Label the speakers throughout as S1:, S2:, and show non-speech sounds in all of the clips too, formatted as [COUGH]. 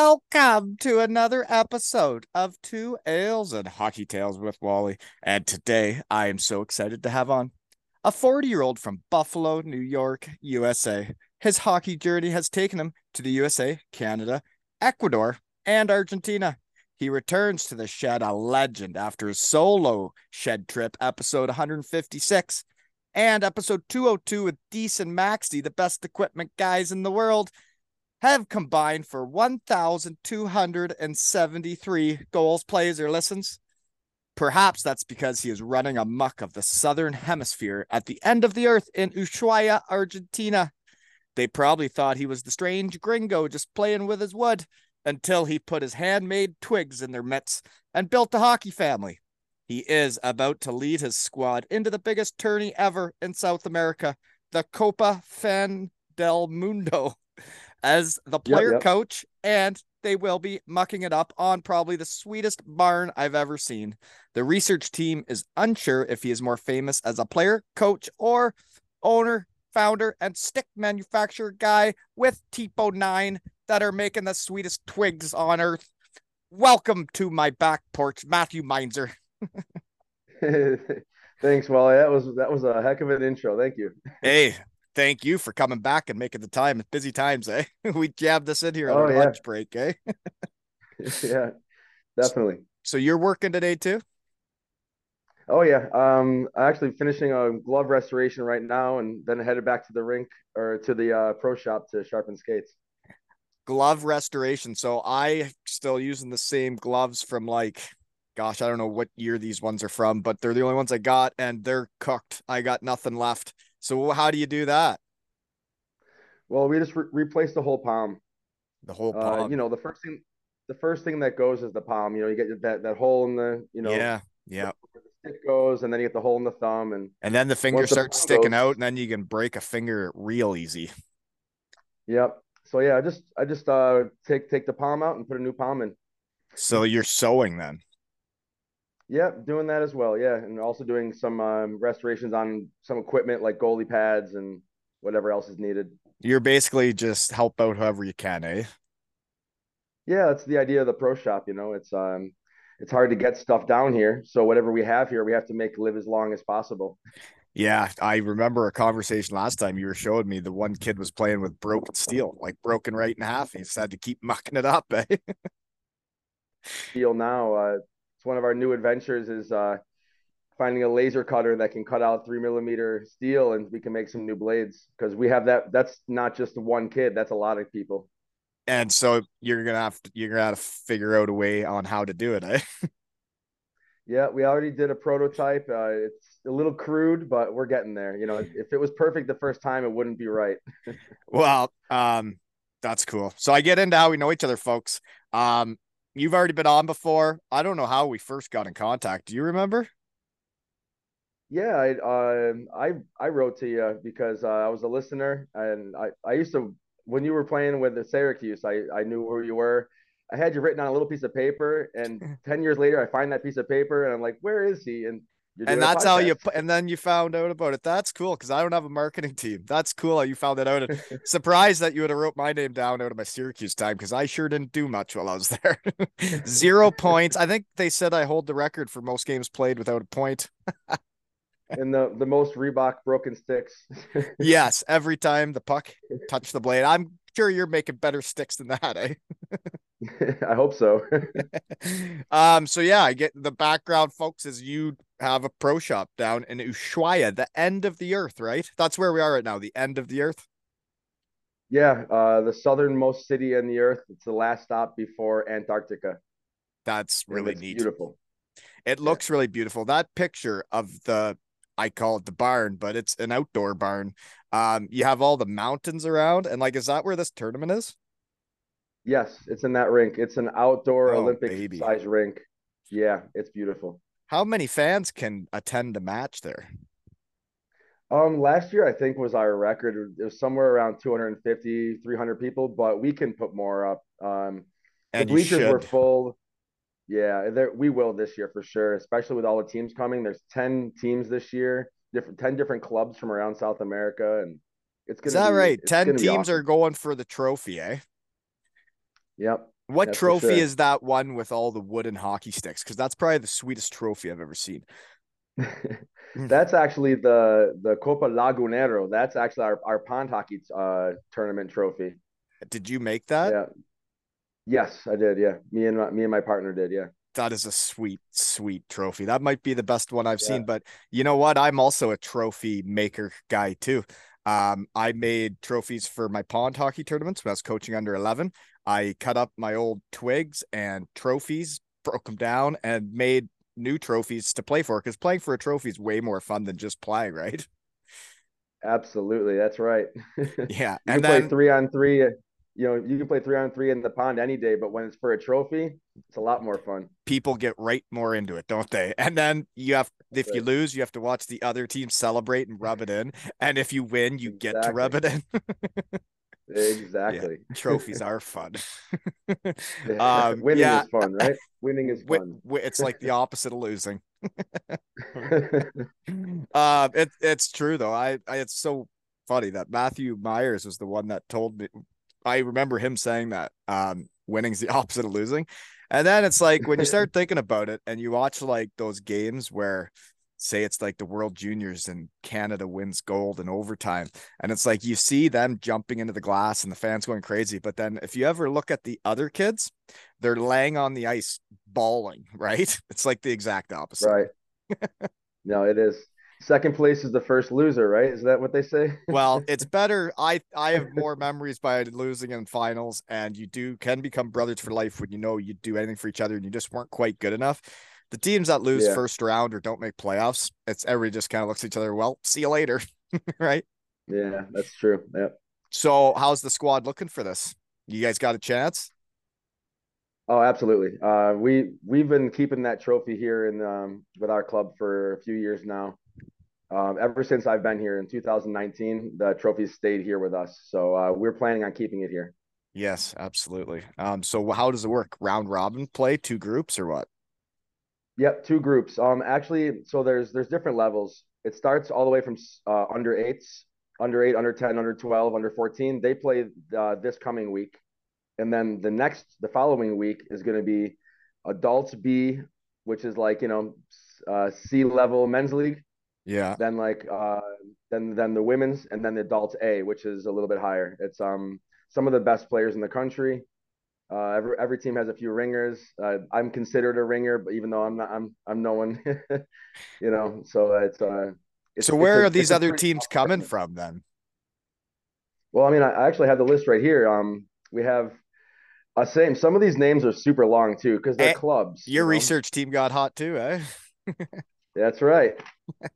S1: Welcome to another episode of Two Ales and Hockey Tales with Wally. And today I am so excited to have on a 40 year old from Buffalo, New York, USA. His hockey journey has taken him to the USA, Canada, Ecuador, and Argentina. He returns to the shed a legend after his solo shed trip, episode 156, and episode 202 with Decent Maxty, the best equipment guys in the world have combined for 1,273 goals, plays, or listens. Perhaps that's because he is running amuck of the southern hemisphere at the end of the earth in Ushuaia, Argentina. They probably thought he was the strange gringo just playing with his wood until he put his handmade twigs in their mitts and built a hockey family. He is about to lead his squad into the biggest tourney ever in South America, the Copa Fin del Mundo as the player
S2: yep.
S1: coach, and they will be mucking it up on probably the sweetest barn I've ever seen. The research team is unsure if he is more famous as a player, coach, or owner, founder, and stick manufacturer guy with Tipo 9 that are making the sweetest twigs on earth. Welcome to my back porch, Matthew Meinzer. [LAUGHS] [LAUGHS]
S2: Thanks, Wally. That was that was a heck of an intro. Thank you.
S1: Hey, thank you for coming back and making the time. It's busy times, eh? [LAUGHS] We jabbed this in here on
S2: Oh,
S1: our
S2: yeah.
S1: lunch break, eh? [LAUGHS] [LAUGHS]
S2: yeah, definitely.
S1: So you're working today too?
S2: Oh yeah. Um, I'm actually finishing a glove restoration right now, and then headed back to the rink or to the uh, pro shop to sharpen skates.
S1: glove restoration. So I still using the same gloves from like, gosh, I don't know what year these ones are from, but they're the only ones I got, and they're cooked. I got nothing left. So how do you do that?
S2: Well, we just re- replaced the whole palm.
S1: The whole
S2: Uh,
S1: palm.
S2: you know, the first thing, the first thing that goes is the palm. You know, you get that that hole in the, you know,
S1: yeah, yeah.
S2: the stick goes, and then you get the hole in the thumb, and
S1: And then the finger
S2: Once the
S1: starts sticking
S2: goes-
S1: out, and then you can break a finger real easy.
S2: yep. So yeah, I just I just uh take take the palm out and put a new palm in.
S1: So you're sewing then.
S2: Yep, doing that as well. Yeah, and also doing some um, restorations on some equipment like goalie pads and whatever else is needed.
S1: You're basically just help out however you can, eh?
S2: Yeah, that's the idea of the pro shop. You know, it's um, it's hard to get stuff down here, so whatever we have here, we have to make live as long as possible.
S1: Yeah, I remember a conversation last time you were showing me the one kid was playing with broken steel, like broken right in half. He just had to keep [LAUGHS] mucking it up, eh?
S2: Deal now. Uh, it's one of our new adventures is uh, finding a laser cutter that can cut out three millimeter steel, and we can make some new blades because we have that. That's not just one kid. That's a lot of people.
S1: and so you're gonna have to you're gonna have to figure out a way on how to do it eh? [LAUGHS]
S2: Yeah, we already did a prototype. Uh, it's a little crude, but we're getting there. You know, if it was perfect the first time, it wouldn't be right. [LAUGHS]
S1: well um that's cool so i get into how we know each other folks um you've already been on before i don't know how we first got in contact do you remember
S2: Yeah, I uh, I I wrote to you because uh, I was a listener, and I I used to when you were playing with the Syracuse, I I knew where you were. I had you written on a little piece of paper, and [LAUGHS] ten years later, I find that piece of paper, and I'm like, where is he? And
S1: and that's how you and then you found out about it that's cool because i don't have a marketing team that's cool how you found that out [LAUGHS] surprised that you would have wrote my name down out of my syracuse time because i sure didn't do much while i was there [LAUGHS] zero [LAUGHS] points i think they said i hold the record for most games played without a point.
S2: point and the the most Reebok broken sticks.
S1: yes, every time the puck touched the blade. I'm sure you're making better sticks than that, eh? [LAUGHS]
S2: I hope so. [LAUGHS]
S1: um, so yeah, I get the background, folks, is you have a pro shop down in Ushuaia, the end of the earth, right? That's where we are right now, the end of the earth.
S2: Yeah, uh, the southernmost city in the earth. It's the last stop before Antarctica.
S1: That's really neat.
S2: Beautiful.
S1: It looks yeah. really beautiful. That picture of the I call it the barn, but it's an outdoor barn. Um, you have all the mountains around, and like, is that where this tournament is?
S2: Yes, it's in that rink. It's an outdoor oh, Olympic size rink. Yeah, it's beautiful.
S1: How many fans can attend a match there?
S2: Um, last year I think was our record. It was somewhere around 250, 300 people, but we can put more up. Um, and the bleachers were full. Yeah, there, we will this year for sure, especially with all the teams coming. There's 10 teams this year, different 10 different clubs from around South America. And it's gonna be
S1: Is that
S2: be,
S1: right? 10 teams awesome. are going for the trophy, eh?
S2: Yep.
S1: What trophy sure. is that one with all the wooden hockey sticks? Because that's probably the sweetest trophy I've ever seen. [LAUGHS]
S2: that's actually the the Copa Lagunero. That's actually our, our pond hockey uh, tournament trophy.
S1: Did you make that?
S2: Yeah. Yes, I did. Yeah, me and my, me and my partner did. Yeah.
S1: That is a sweet, sweet trophy. That might be the best one I've yeah. seen. But you know what? I'm also a trophy maker guy too. Um, I made trophies for my pond hockey tournaments when I was coaching under 11. I cut up my old twigs and trophies, broke them down, and made new trophies to play for because playing for a trophy is way more fun than just playing, right?
S2: Absolutely, that's right. [LAUGHS]
S1: Yeah,
S2: you and can then, play three on three you know, you can play three on three in the pond any day, but when it's for a trophy, it's a lot more fun.
S1: People get right more into it, don't they? And then you have, if you lose, you have to watch the other team celebrate and rub it [LAUGHS] in. And if you win, you exactly. get to rub it in. [LAUGHS]
S2: exactly.
S1: Yeah, [LAUGHS] trophies are fun. [LAUGHS] [LAUGHS]
S2: um, Winning yeah. is fun, right? Winning is fun.
S1: It's like the opposite of losing. uh, it, it's true though. I, I, it's so funny that Matthew Meinzer was the one that told me I remember him saying that um, winning's the opposite of losing. And then it's like when you start thinking about it and you watch like those games where say it's like the world juniors and Canada wins gold in overtime. And it's like you see them jumping into the glass and the fans going crazy. But then if you ever look at the other kids, they're laying on the ice bawling, [LAUGHS] right? It's like the exact opposite.
S2: Right. no, it is second place is the first loser, right? Is that what they say?
S1: well, it's [LAUGHS] better. I I have more memories by losing in finals, and you do can become brothers for life when you know you do anything for each other and you just weren't quite good enough. The teams that lose yeah. first round or don't make playoffs, it's everybody just kind of looks at each other. Well, see you later, [LAUGHS] right?
S2: Yeah, that's true. Yeah.
S1: So, how's the squad looking for this? You guys got a chance?
S2: Oh, absolutely. Uh, we we've been keeping that trophy here in um, with our club for a few years now um, ever since I've been here in 2019, the trophies stayed here with us. So uh, we're planning on keeping it here.
S1: Yes, absolutely. Um, so how does it work? Round robin play, two groups or what?
S2: Yep, two groups. Um, actually, so there's there's different levels. It starts all the way from uh, under eights, under eight, under 10, under 12, under 14. They play uh, this coming week, and then the next, the following week is going to be adults B, which is like you know uh, C level men's league
S1: yeah.
S2: Then like uh then then the women's and then the adults A, which is a little bit higher. It's um some of the best players in the country. Uh, every every team has a few ringers. Uh, I'm considered a ringer, but even though I'm not, I'm I'm no one. [LAUGHS] you know, so it's uh. It's,
S1: so where are these other teams coming from then?
S2: Well, I mean, I, actually have the list right here. Um, we have a same. Some of these names are super long too because they're and eh, clubs.
S1: Your you know? research team got hot too, eh? [LAUGHS]
S2: That's right. [LAUGHS]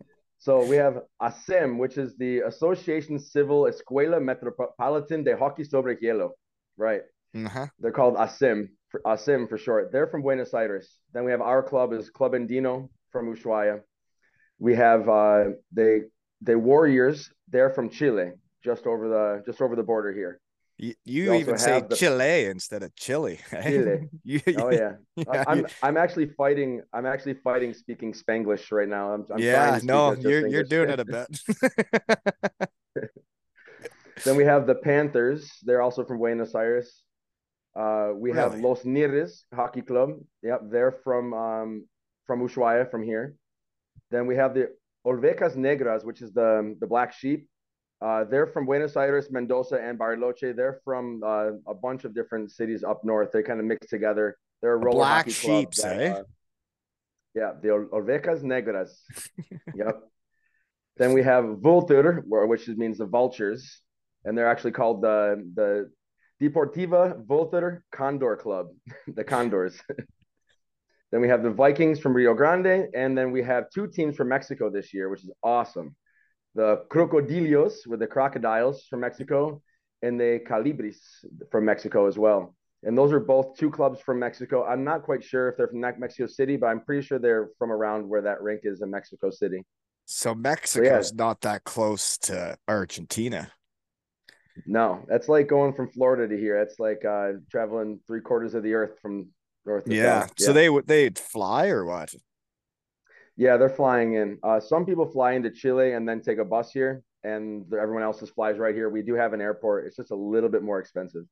S2: So we have ASEM, which is the Association Civil Escuela Metropolitan de Hockey sobre Hielo, right? Uh-huh. They're called Asim, for, ASEM for short. They're from Buenos Aires. Then we have our club is Club Andino from Ushuaia. We have uh, they they Warriors. They're from Chile, just over the just over the border here.
S1: You, you even say the, Chile instead of Chile. [LAUGHS]
S2: Eh? Chile. [LAUGHS] you, oh yeah. [LAUGHS] yeah. I'm I'm actually fighting. I'm actually fighting speaking Spanglish right now. I'm, I'm
S1: yeah. No, you're you're doing it a bit.
S2: then we have the Panthers. They're also from Buenos Aires. Uh, we really? have Los Ñires Hockey Club. Yep, they're from um, from Ushuaia, from here. Then we have the Ovejas Negras, which is the the black sheep. Uh, they're from Buenos Aires, Mendoza, and Bariloche. They're from uh, a bunch of different cities up north. They kind of mix together. They're a roller
S1: black
S2: hockey
S1: sheep, eh?
S2: Uh, Yeah, the Ovejas Negras. [LAUGHS] yep. Then we have Vultur, which means the vultures, and they're actually called the the Deportiva Vultur Condor Club, [LAUGHS] the Condors. [LAUGHS] then we have the Vikings from Rio Grande, and then we have two teams from Mexico this year, which is awesome. The Crocodilios with the crocodiles from Mexico, and the Calibris from Mexico as well. And those are both two clubs from Mexico. I'm not quite sure if they're from Mexico City, but I'm pretty sure they're from around where that rink is in Mexico City.
S1: So Mexico's so, yeah. not that close to Argentina.
S2: No, that's like going from Florida to here. That's like uh, traveling three quarters of the earth from north.
S1: yeah.
S2: South.
S1: So they would they'd fly or what?
S2: Yeah, they're flying in. Uh, some people fly into Chile and then take a bus here, and everyone else just flies right here. We do have an airport. It's just a little bit more expensive.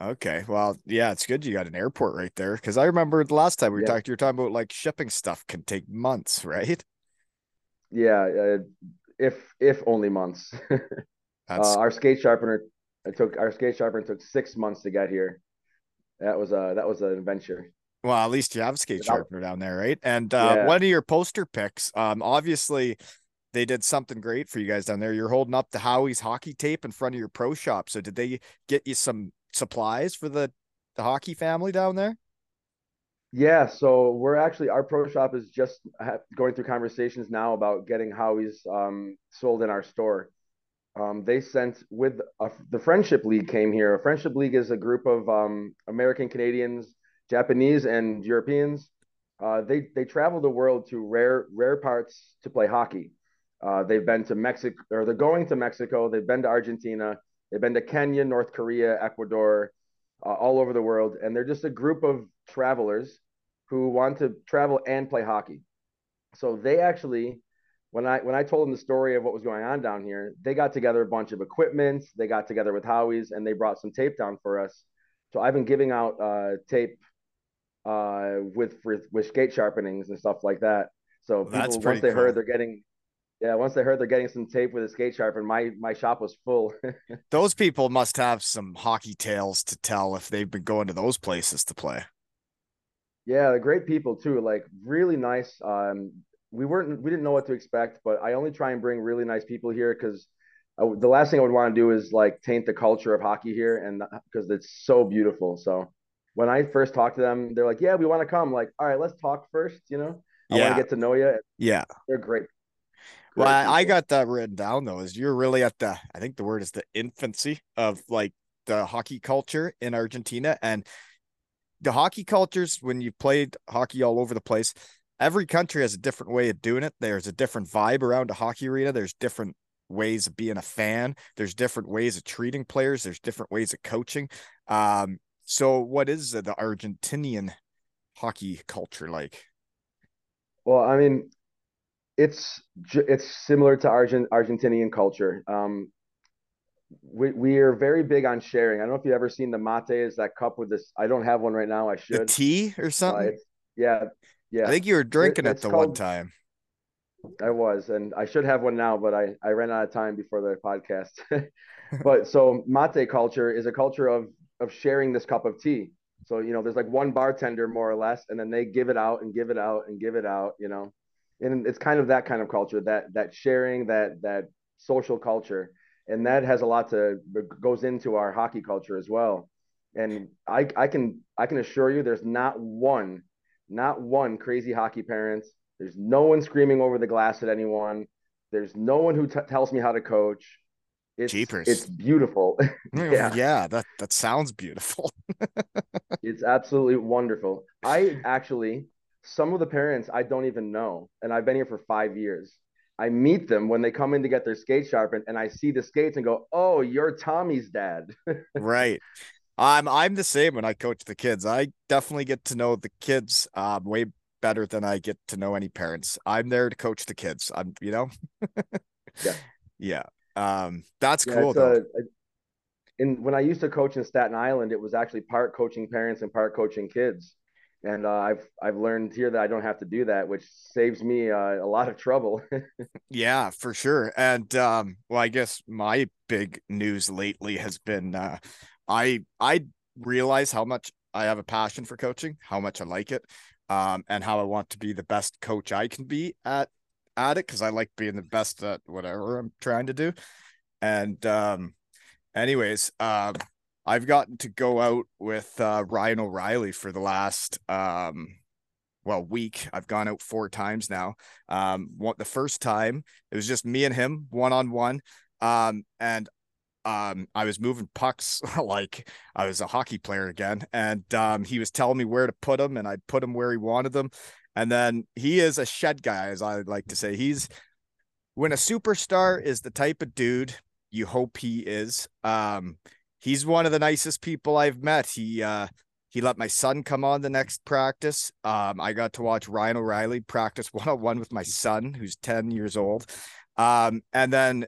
S1: Okay. Well, yeah, it's good you got an airport right there because I remember the last time we yeah. talked, you were talking about like shipping stuff can take months, [LAUGHS] right?
S2: Yeah, uh, if if only months. [LAUGHS] uh, our skate sharpener it took our skate sharpener took six months to get here. That was a that was an adventure.
S1: Well, at least you have a skate sharpener down there, right? And uh, yeah. one of your poster picks, um, obviously they did something great for you guys down there. You're holding up the Howie's hockey tape in front of your pro shop. So did they get you some supplies for the the hockey family down there?
S2: Yeah, so we're actually our pro shop is just going through conversations now about getting Howie's um, sold in our store. Um, they sent with a, the Friendship League came here. A Friendship League is a group of um, American Canadians, Japanese, and Europeans. Uh, they they travel the world to rare rare parts to play hockey. Uh, they've been to Mexico, or they're going to Mexico. They've been to Argentina. They've been to Kenya, North Korea, Ecuador, uh, all over the world, and they're just a group of travelers who want to travel and play hockey. So they actually, when I when I told them the story of what was going on down here, they got together a bunch of equipment. They got together with Howie's, and they brought some tape down for us. So I've been giving out uh, tape uh, with, with with skate sharpenings and stuff like that. So people once they cool. heard they're getting yeah, once they heard they're getting some tape with a skate sharpener, my my shop was full. [LAUGHS]
S1: those people must have some hockey tales to tell if they've been going to those places to play.
S2: Yeah, they're great people too. Like really nice. Um, we weren't we didn't know what to expect, but I only try and bring really nice people here because the last thing I would want to do is like taint the culture of hockey here, and because it's so beautiful. So when I first talked to them, they're like, "Yeah, we want to come." Like, all right, let's talk first. You know, I yeah. want to get to know you.
S1: Yeah,
S2: they're great.
S1: Well, I, I got that written down though. Is you're really at the I think the word is the infancy of like the hockey culture in Argentina and the hockey cultures when you played hockey all over the place. Every country has a different way of doing it. There's a different vibe around a hockey arena. There's different ways of being a fan. There's different ways of treating players. There's different ways of coaching. Um, so what is the Argentinian hockey culture like?
S2: Well, I mean, it's it's similar to Argent Argentinian culture. Um, we, we are very big on sharing. I don't know if you've ever seen the mate is that cup with this. I don't have one right now. I should.
S1: The tea or uh, something. Uh,
S2: yeah, yeah.
S1: I think you were drinking it, it the called, one time.
S2: I was, and I should have one now, but I I ran out of time before the podcast. [LAUGHS] but so mate culture is a culture of of sharing this cup of tea. So you know, there's like one bartender more or less, and then they give it out and give it out and give it out. You know, and it's kind of that kind of culture that that sharing that that social culture and that has a lot to goes into our hockey culture as well and i i can i can assure you there's not one not one crazy hockey parent there's no one screaming over the glass at anyone there's no one who t- tells me how to coach it's Jeepers. it's beautiful [LAUGHS] mm,
S1: yeah yeah that that sounds beautiful [LAUGHS]
S2: it's absolutely wonderful i actually some of the parents I don't even know, and I've been here for five years. I meet them when they come in to get their skates sharpened, and I see the skates and go, "Oh, you're Tommy's dad." [LAUGHS]
S1: right. I'm I'm the same when I coach the kids. I definitely get to know the kids um, way better than I get to know any parents. I'm there to coach the kids. I'm you know. yeah. [LAUGHS] Yeah. Um, that's yeah, cool though. A,
S2: and when I used to coach in Staten Island, it was actually part coaching parents and part coaching kids and uh, I've I've learned here that I don't have to do that, which saves me uh, a lot of trouble. [LAUGHS]
S1: yeah, for sure. And um, well, I guess my big news lately has been uh, I I realize how much I have a passion for coaching, how much I like it, um, and how I want to be the best coach I can be at at it because I like being the best at whatever I'm trying to do. And um, anyways, um, I've gotten to go out with uh, Ryan O'Reilly for the last um, well week. I've gone out four times now. Um, what the first time it was just me and him one on one. Um, and um, I was moving pucks [LAUGHS] like I was a hockey player again, and um, he was telling me where to put them, and I'd put them where he wanted them. And then he is a shed guy, as I like to say. He's when a superstar is the type of dude you hope he is. Um, he's one of the nicest people I've met. He uh, he let my son come on the next practice. Um, I got to watch Ryan O'Reilly practice one on one with my son, who's ten years old. Um, and then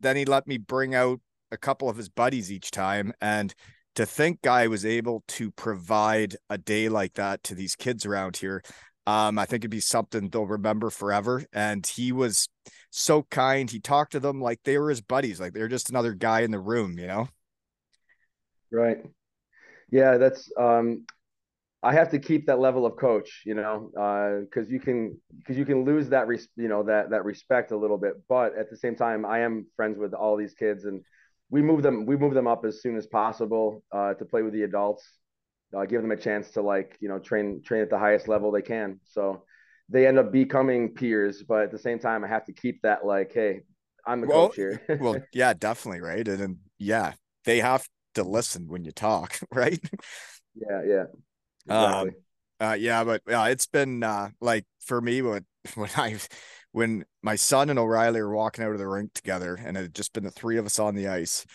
S1: then he let me bring out a couple of his buddies each time. And to think Guy was able to provide a day like that to these kids around here, um, I think it'd be something they'll remember forever. And he was so kind. He talked to them like they were his buddies, like they're just another guy in the room, you know?
S2: Right. Yeah, that's um I have to keep that level of coach, you know, because uh, you can because you can lose that res- you know that that respect a little bit. But at the same time, I am friends with all these kids, and we move them we move them up as soon as possible uh, to play with the adults, uh, give them a chance to like you know train train at the highest level they can. So they end up becoming peers, but at the same time, I have to keep that like, hey, I'm the well, coach here. [LAUGHS]
S1: well, [LAUGHS] yeah, definitely, right, and, and yeah, they have to listen when you talk, [LAUGHS] right?
S2: Yeah, yeah,
S1: exactly. Um, uh, yeah, but uh, it's been uh, like for me when when I when my son and O'Reilly are walking out of the rink together, and it had just been the three of us on the ice,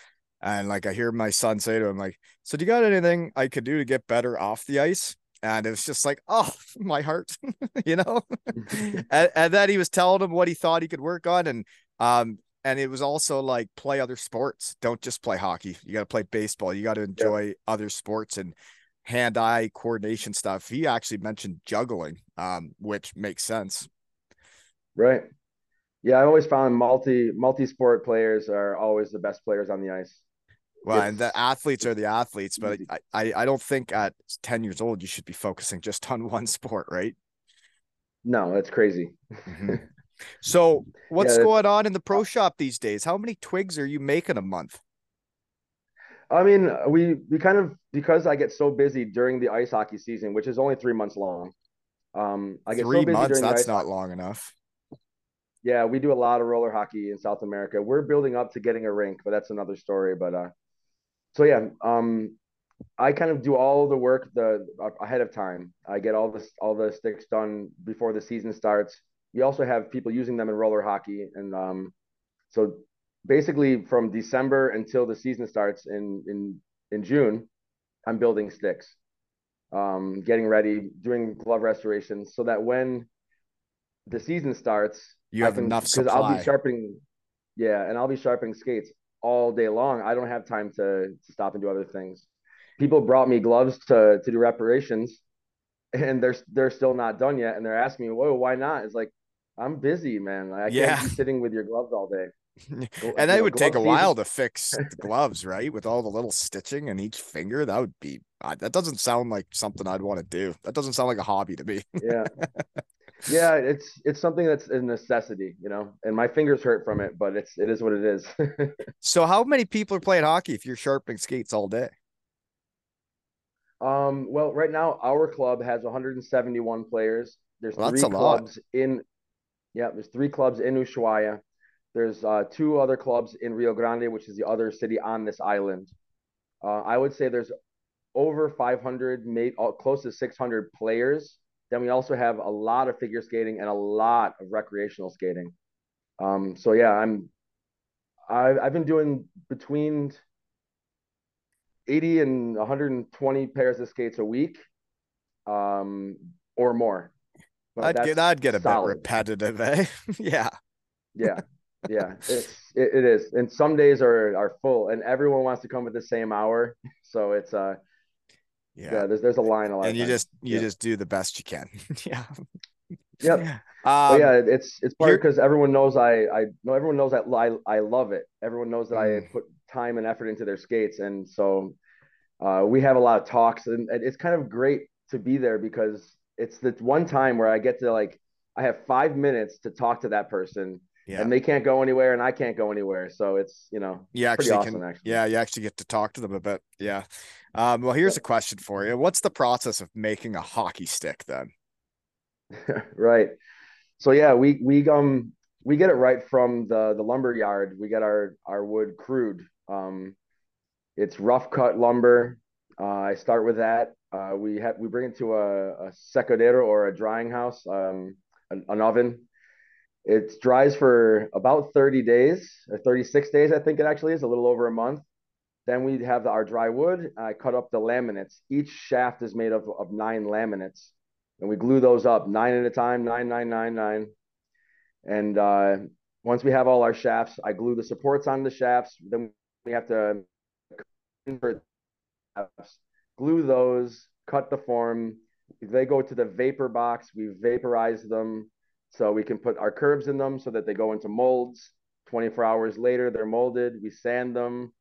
S1: and like I hear my son say to him, like, "So do you got anything I could do to get better off the ice?" And it was just like, oh, [LAUGHS] my heart, [LAUGHS] you know. [LAUGHS] and, and then he was telling him what he thought he could work on, and um, and it was also like play other sports. Don't just play hockey. You got to play baseball. You got to enjoy yeah. other sports and hand-eye coordination stuff. He actually mentioned juggling, um, which makes sense.
S2: Right. Yeah, I've always found multi multi-sport players are always the best players on the ice.
S1: Well, it's, and the athletes are the athletes, but I, I, I don't think at 10 years old you should be focusing just on [LAUGHS] one sport, right?
S2: No, that's crazy. Mm-hmm. [LAUGHS]
S1: So, what's yeah, going on in the pro shop these days? How many twigs are you making a month?
S2: I mean, we we kind of because I get so busy during the ice hockey season, which is only three months long. Um, I get
S1: three
S2: so busy
S1: months.
S2: During
S1: that's not hockey. long enough.
S2: Yeah, we do a lot of roller hockey in South America. We're building up to getting a rink, but that's another story. But uh, so yeah, um, I kind of do all the work the ahead of time. I get all this all the sticks done before the season starts. We also have people using them in roller hockey, and um, so basically from December until the season starts in in in June, I'm building sticks, um, getting ready, doing glove restorations, so that when the season starts,
S1: you have can, enough supply.
S2: I'll be sharpening, yeah, and I'll be sharpening skates all day long. I don't have time to, to stop and do other things. People brought me gloves to to do reparations, [LAUGHS] and they're they're still not done yet, and they're asking me, "Whoa, why not?" It's like I'm busy, man. I
S1: yeah.
S2: can't be sitting with your gloves all day. [LAUGHS]
S1: and that would take a while to [LAUGHS] fix the gloves, right? With all the little stitching in each finger, that would be. That doesn't sound like something I'd want to do. That doesn't sound like a hobby to me.
S2: yeah, yeah, it's it's something that's a necessity, you know. And my fingers hurt from it, but it's it is what it is. [LAUGHS]
S1: so, how many people are playing hockey if you're sharpening skates all day?
S2: Um, well, right now our club has 171 players. There's well, three clubs lot. in. Yeah, there's three clubs in Ushuaia. There's uh, two other clubs in Rio Grande, which is the other city on this island. Uh, I would say there's over 500, maybe uh, close to 600 players then we also have a lot of figure skating and a lot of recreational skating. Um, so yeah, I'm I, I've been doing between 80 and 120 pairs of skates a week, um, or more.
S1: I'd get I'd get a solid. bit repetitive, eh? [LAUGHS] yeah.
S2: Yeah. [LAUGHS] Yeah. It's it, it is. And some days are are full and everyone wants to come at the same hour. [LAUGHS] So it's uh yeah. yeah, there's there's a line a lot.
S1: And you just you yeah. just do the best you can. [LAUGHS] yeah.
S2: Yep. [LAUGHS] Um, yeah, it's it's part because everyone knows I I know everyone knows that I I love it. Everyone knows that mm. I put time and effort into their skates, and so uh, we have a lot of talks, and, it's kind of great to be there because it's the one time where I get to like I have five minutes to talk to that person.
S1: Yeah.
S2: And they can't go anywhere, and I can't go anywhere. So it's you know,
S1: You
S2: pretty
S1: actually
S2: awesome, actually.
S1: yeah, you actually get to talk to them a bit. Yeah. Um, well, here's a question for you. What's the process of making a hockey stick then? [LAUGHS]
S2: right. So yeah, we we um we get it right from the the lumber yard. We get our our wood crude. Um, it's rough cut lumber. Uh, I start with that. Uh, we have we bring it to a, a secadero or a drying house, um, an, an oven. It dries for about 30 days or 36 days, I think it actually is, a little over a month. Then we have our dry wood. I cut up the laminates. Each shaft is made of, of nine laminates, and we glue those up nine at a time, nine, nine, nine, nine. And uh, once we have all our shafts, I glue the supports on the shafts. Then we have to glue those, cut the form. They go to the vapor box. We vaporize them so we can put our curves in them so that they go into molds. 24 hours later, they're molded. We sand them.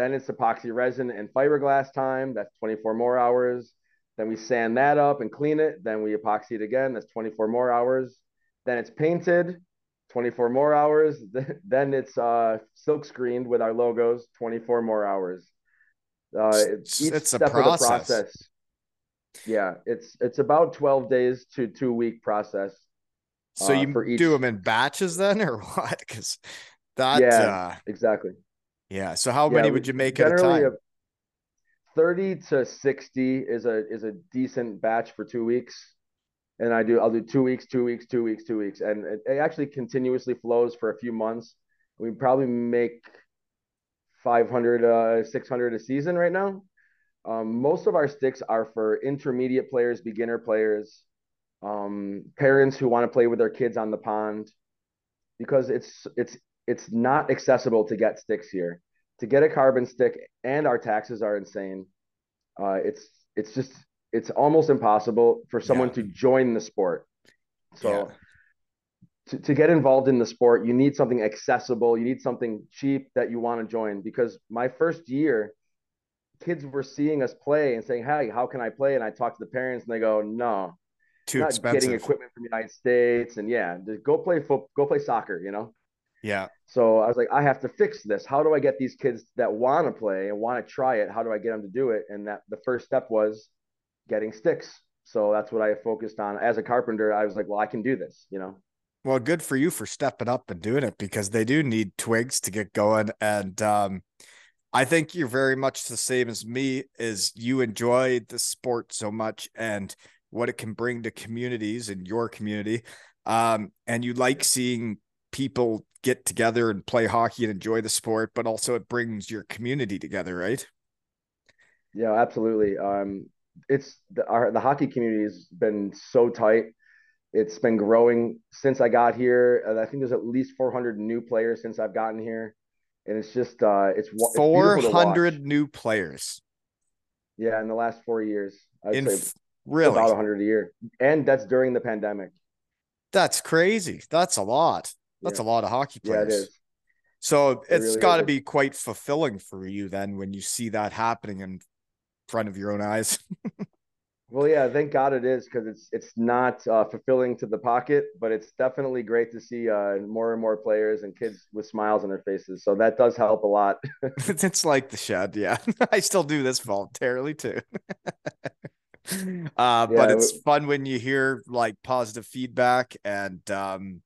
S2: Then it's epoxy resin and fiberglass time. That's 24 more hours. Then we sand that up and clean it. Then we epoxy it again. That's 24 more hours. Then it's painted, 24 more hours. [LAUGHS] Then it's uh, silk screened with our logos, 24 more hours. Uh,
S1: It's-
S2: each
S1: it's a
S2: step of the
S1: process.
S2: process. Yeah, it's it's about 12 days to two week process.
S1: So
S2: uh,
S1: you
S2: for each-
S1: do them in batches then, or [LAUGHS] what? Because that,
S2: Yeah.
S1: uh,
S2: Exactly.
S1: Yeah. So how
S2: Yeah,
S1: many would you make at a time?
S2: 30 to 60 is a is a decent batch for two weeks and i do i'll do two weeks two weeks two weeks two weeks and it, it actually continuously flows for a few months we probably make 500 uh 600 a season right now um, most of our sticks are for intermediate players beginner players um, parents who want to play with their kids on the pond because it's it's it's not accessible to get sticks here. To get a carbon stick and our taxes are insane. Uh, it's it's just it's almost impossible for someone
S1: Yeah.
S2: to join the sport. So
S1: Yeah.
S2: to, to get involved in the sport you need something accessible. You need something cheap that you want to join. Because my first year kids were seeing us play and saying hey how can i play? And i talked to the parents and they go no
S1: Too
S2: not
S1: expensive.
S2: getting equipment from the united states. And yeah just go play foot go play soccer you know
S1: Yeah.
S2: so I was like, I have to fix this. How do I get these kids that want to play and want to try it? How do I get them to do it? And that the first step was getting sticks. So that's what I focused on as a carpenter. I was like, well, I can do this, you know?
S1: Well, good for you for stepping up and doing it because they do need twigs to get going. And um, I think you're very much the same as me. Is you enjoy the sport so much and what it can bring to communities in your community, um, and you like seeing people get together and play hockey and enjoy the sport, but also it brings your community together, right?
S2: Yeah, absolutely. Um, it's the, our, the hockey community has been so tight. It's been growing since I got here. I think there's at least 400 new players since I've gotten here. And it's just, uh, it's, it's
S1: Four
S2: beautiful to watch.
S1: hundred new players
S2: Yeah, in the last four years, I'd
S1: in
S2: say
S1: really.
S2: about 100 a year. And that's during the pandemic.
S1: That's crazy. That's a lot. That's
S2: Yeah.
S1: a lot of hockey players.
S2: Yeah, it is.
S1: So
S2: It
S1: it's
S2: really
S1: got to be quite fulfilling for you then when you see that happening in front of your own eyes. [LAUGHS]
S2: Well, yeah, thank God it is because it's it's not uh, fulfilling to the pocket, but it's definitely great to see uh, more and more players and kids with smiles on their faces. So that does help a lot. [LAUGHS] [LAUGHS]
S1: it's like the shed. Yeah. I still do this voluntarily too. uh, but
S2: Yeah,
S1: it's
S2: w-
S1: fun when you hear like positive feedback and um,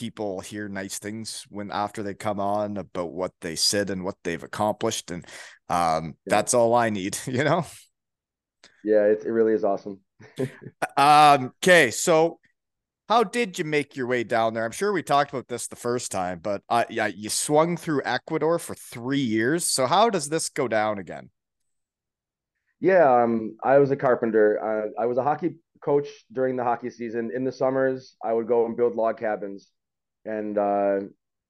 S1: people hear nice things when after they come on about what they said and what they've accomplished. And um,
S2: Yeah.
S1: that's all I need, [LAUGHS] you know?
S2: Yeah, it, it really is awesome. [LAUGHS]
S1: Um, okay, so how did you make your way down there? I'm sure we talked about this the first time, but uh, yeah, you swung through Ecuador for three years. So how does this go down again?
S2: Yeah, um, I was a carpenter. Uh, I was a hockey coach during the hockey season. In the summers, I would go and build log cabins. And uh,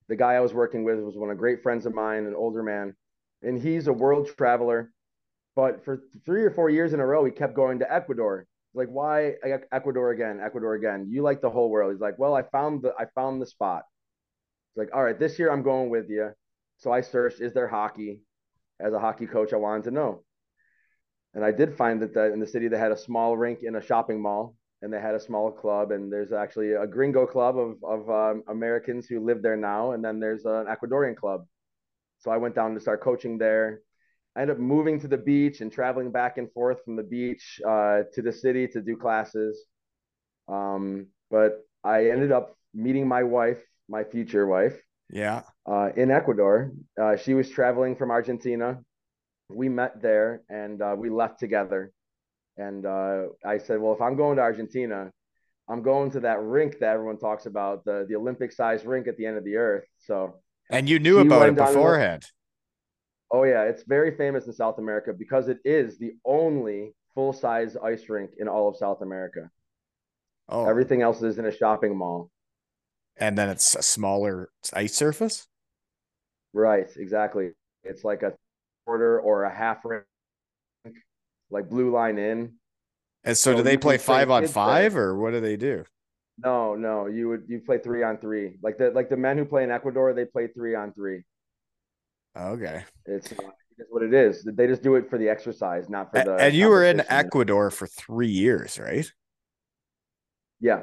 S2: the guy I was working with was one of great friends of mine, an older man, and he's a world traveler. But for three or four years in a row, he kept going to Ecuador. Like, why Ecuador again? Ecuador again? You like the whole world. He's like, well, I found the I found the spot. It's like, all right, this year I'm going with you. So I searched, is there hockey? As a hockey coach, I wanted to know. and I did find that the, in the city they had a small rink in a shopping mall, and they had a small club, and there's actually a gringo club of of um, Americans who live there now, and then there's an Ecuadorian club. So I went down to start coaching there. I ended up moving to the beach and traveling back and forth from the beach uh, to the city to do classes. Um, but I ended up meeting my wife, my future wife,
S1: Yeah.
S2: uh, in Ecuador. Uh, she was traveling from Argentina. We met there and uh, we left together. And uh, I said, well, if I'm going to Argentina, I'm going to that rink that everyone talks about, the the Olympic sized rink at the end of the earth. So,
S1: And you knew about it
S2: went down the-
S1: beforehand.
S2: oh yeah, it's very famous in South America because it is the only full size ice rink in all of South America.
S1: Oh,
S2: Everything else is in a shopping mall.
S1: and then it's a smaller ice surface.
S2: Right, exactly. It's like a quarter or a half rink, like blue line in.
S1: And so,
S2: So
S1: do they play five on five, or what do they do?
S2: No, no, you would you play three on three. Like the like the men who play in Ecuador, they play three on three.
S1: Okay.
S2: It's, it's what it is. They just do it for the exercise, not for the.
S1: and you were in. Ecuador for three years, right?
S2: Yeah,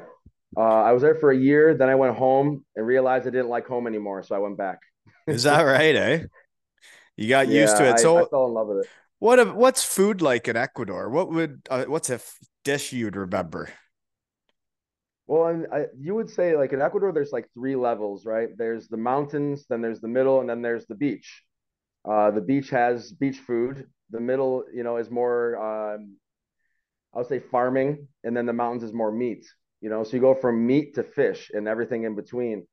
S2: uh, I was there for a year. Then I went home and realized I didn't like home anymore, so I went back.
S1: Is that [LAUGHS] right, eh? You got used to
S2: Yeah,
S1: it.
S2: I,
S1: So,
S2: I fell in love with it.
S1: What a- what's food like in Ecuador? What would uh, what's a f- dish you'd remember?
S2: Well, and I, you would say like in Ecuador, there's like three levels, right? There's the mountains, then there's the middle, and then there's the beach. Uh, the beach has beach food. The middle, you know, is more, um, I would say farming, and then the mountains is more meat. You know, so you go from meat to fish and everything in between.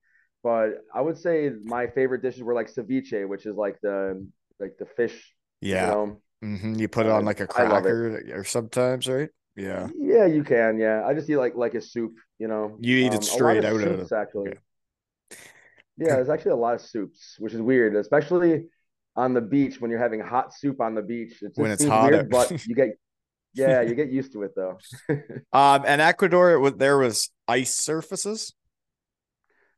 S2: But I would say my favorite dishes were like ceviche, which is like the like the fish.
S1: Yeah.
S2: You know,
S1: hmm You put it on like a cracker or sometimes, right? Yeah.
S2: Yeah, you can. Yeah, I just eat like like a soup. You know,
S1: You eat it
S2: Um, lot
S1: straight
S2: of
S1: out of
S2: soups,
S1: the-
S2: actually.
S1: okay.
S2: Yeah, there's actually a lot of soups, which is weird, especially on the beach when you're having hot soup on the beach. It
S1: When it's hot
S2: weird, but [LAUGHS] you get yeah, you get used to it though. [LAUGHS]
S1: Um, and Ecuador, it was, there was ice surfaces.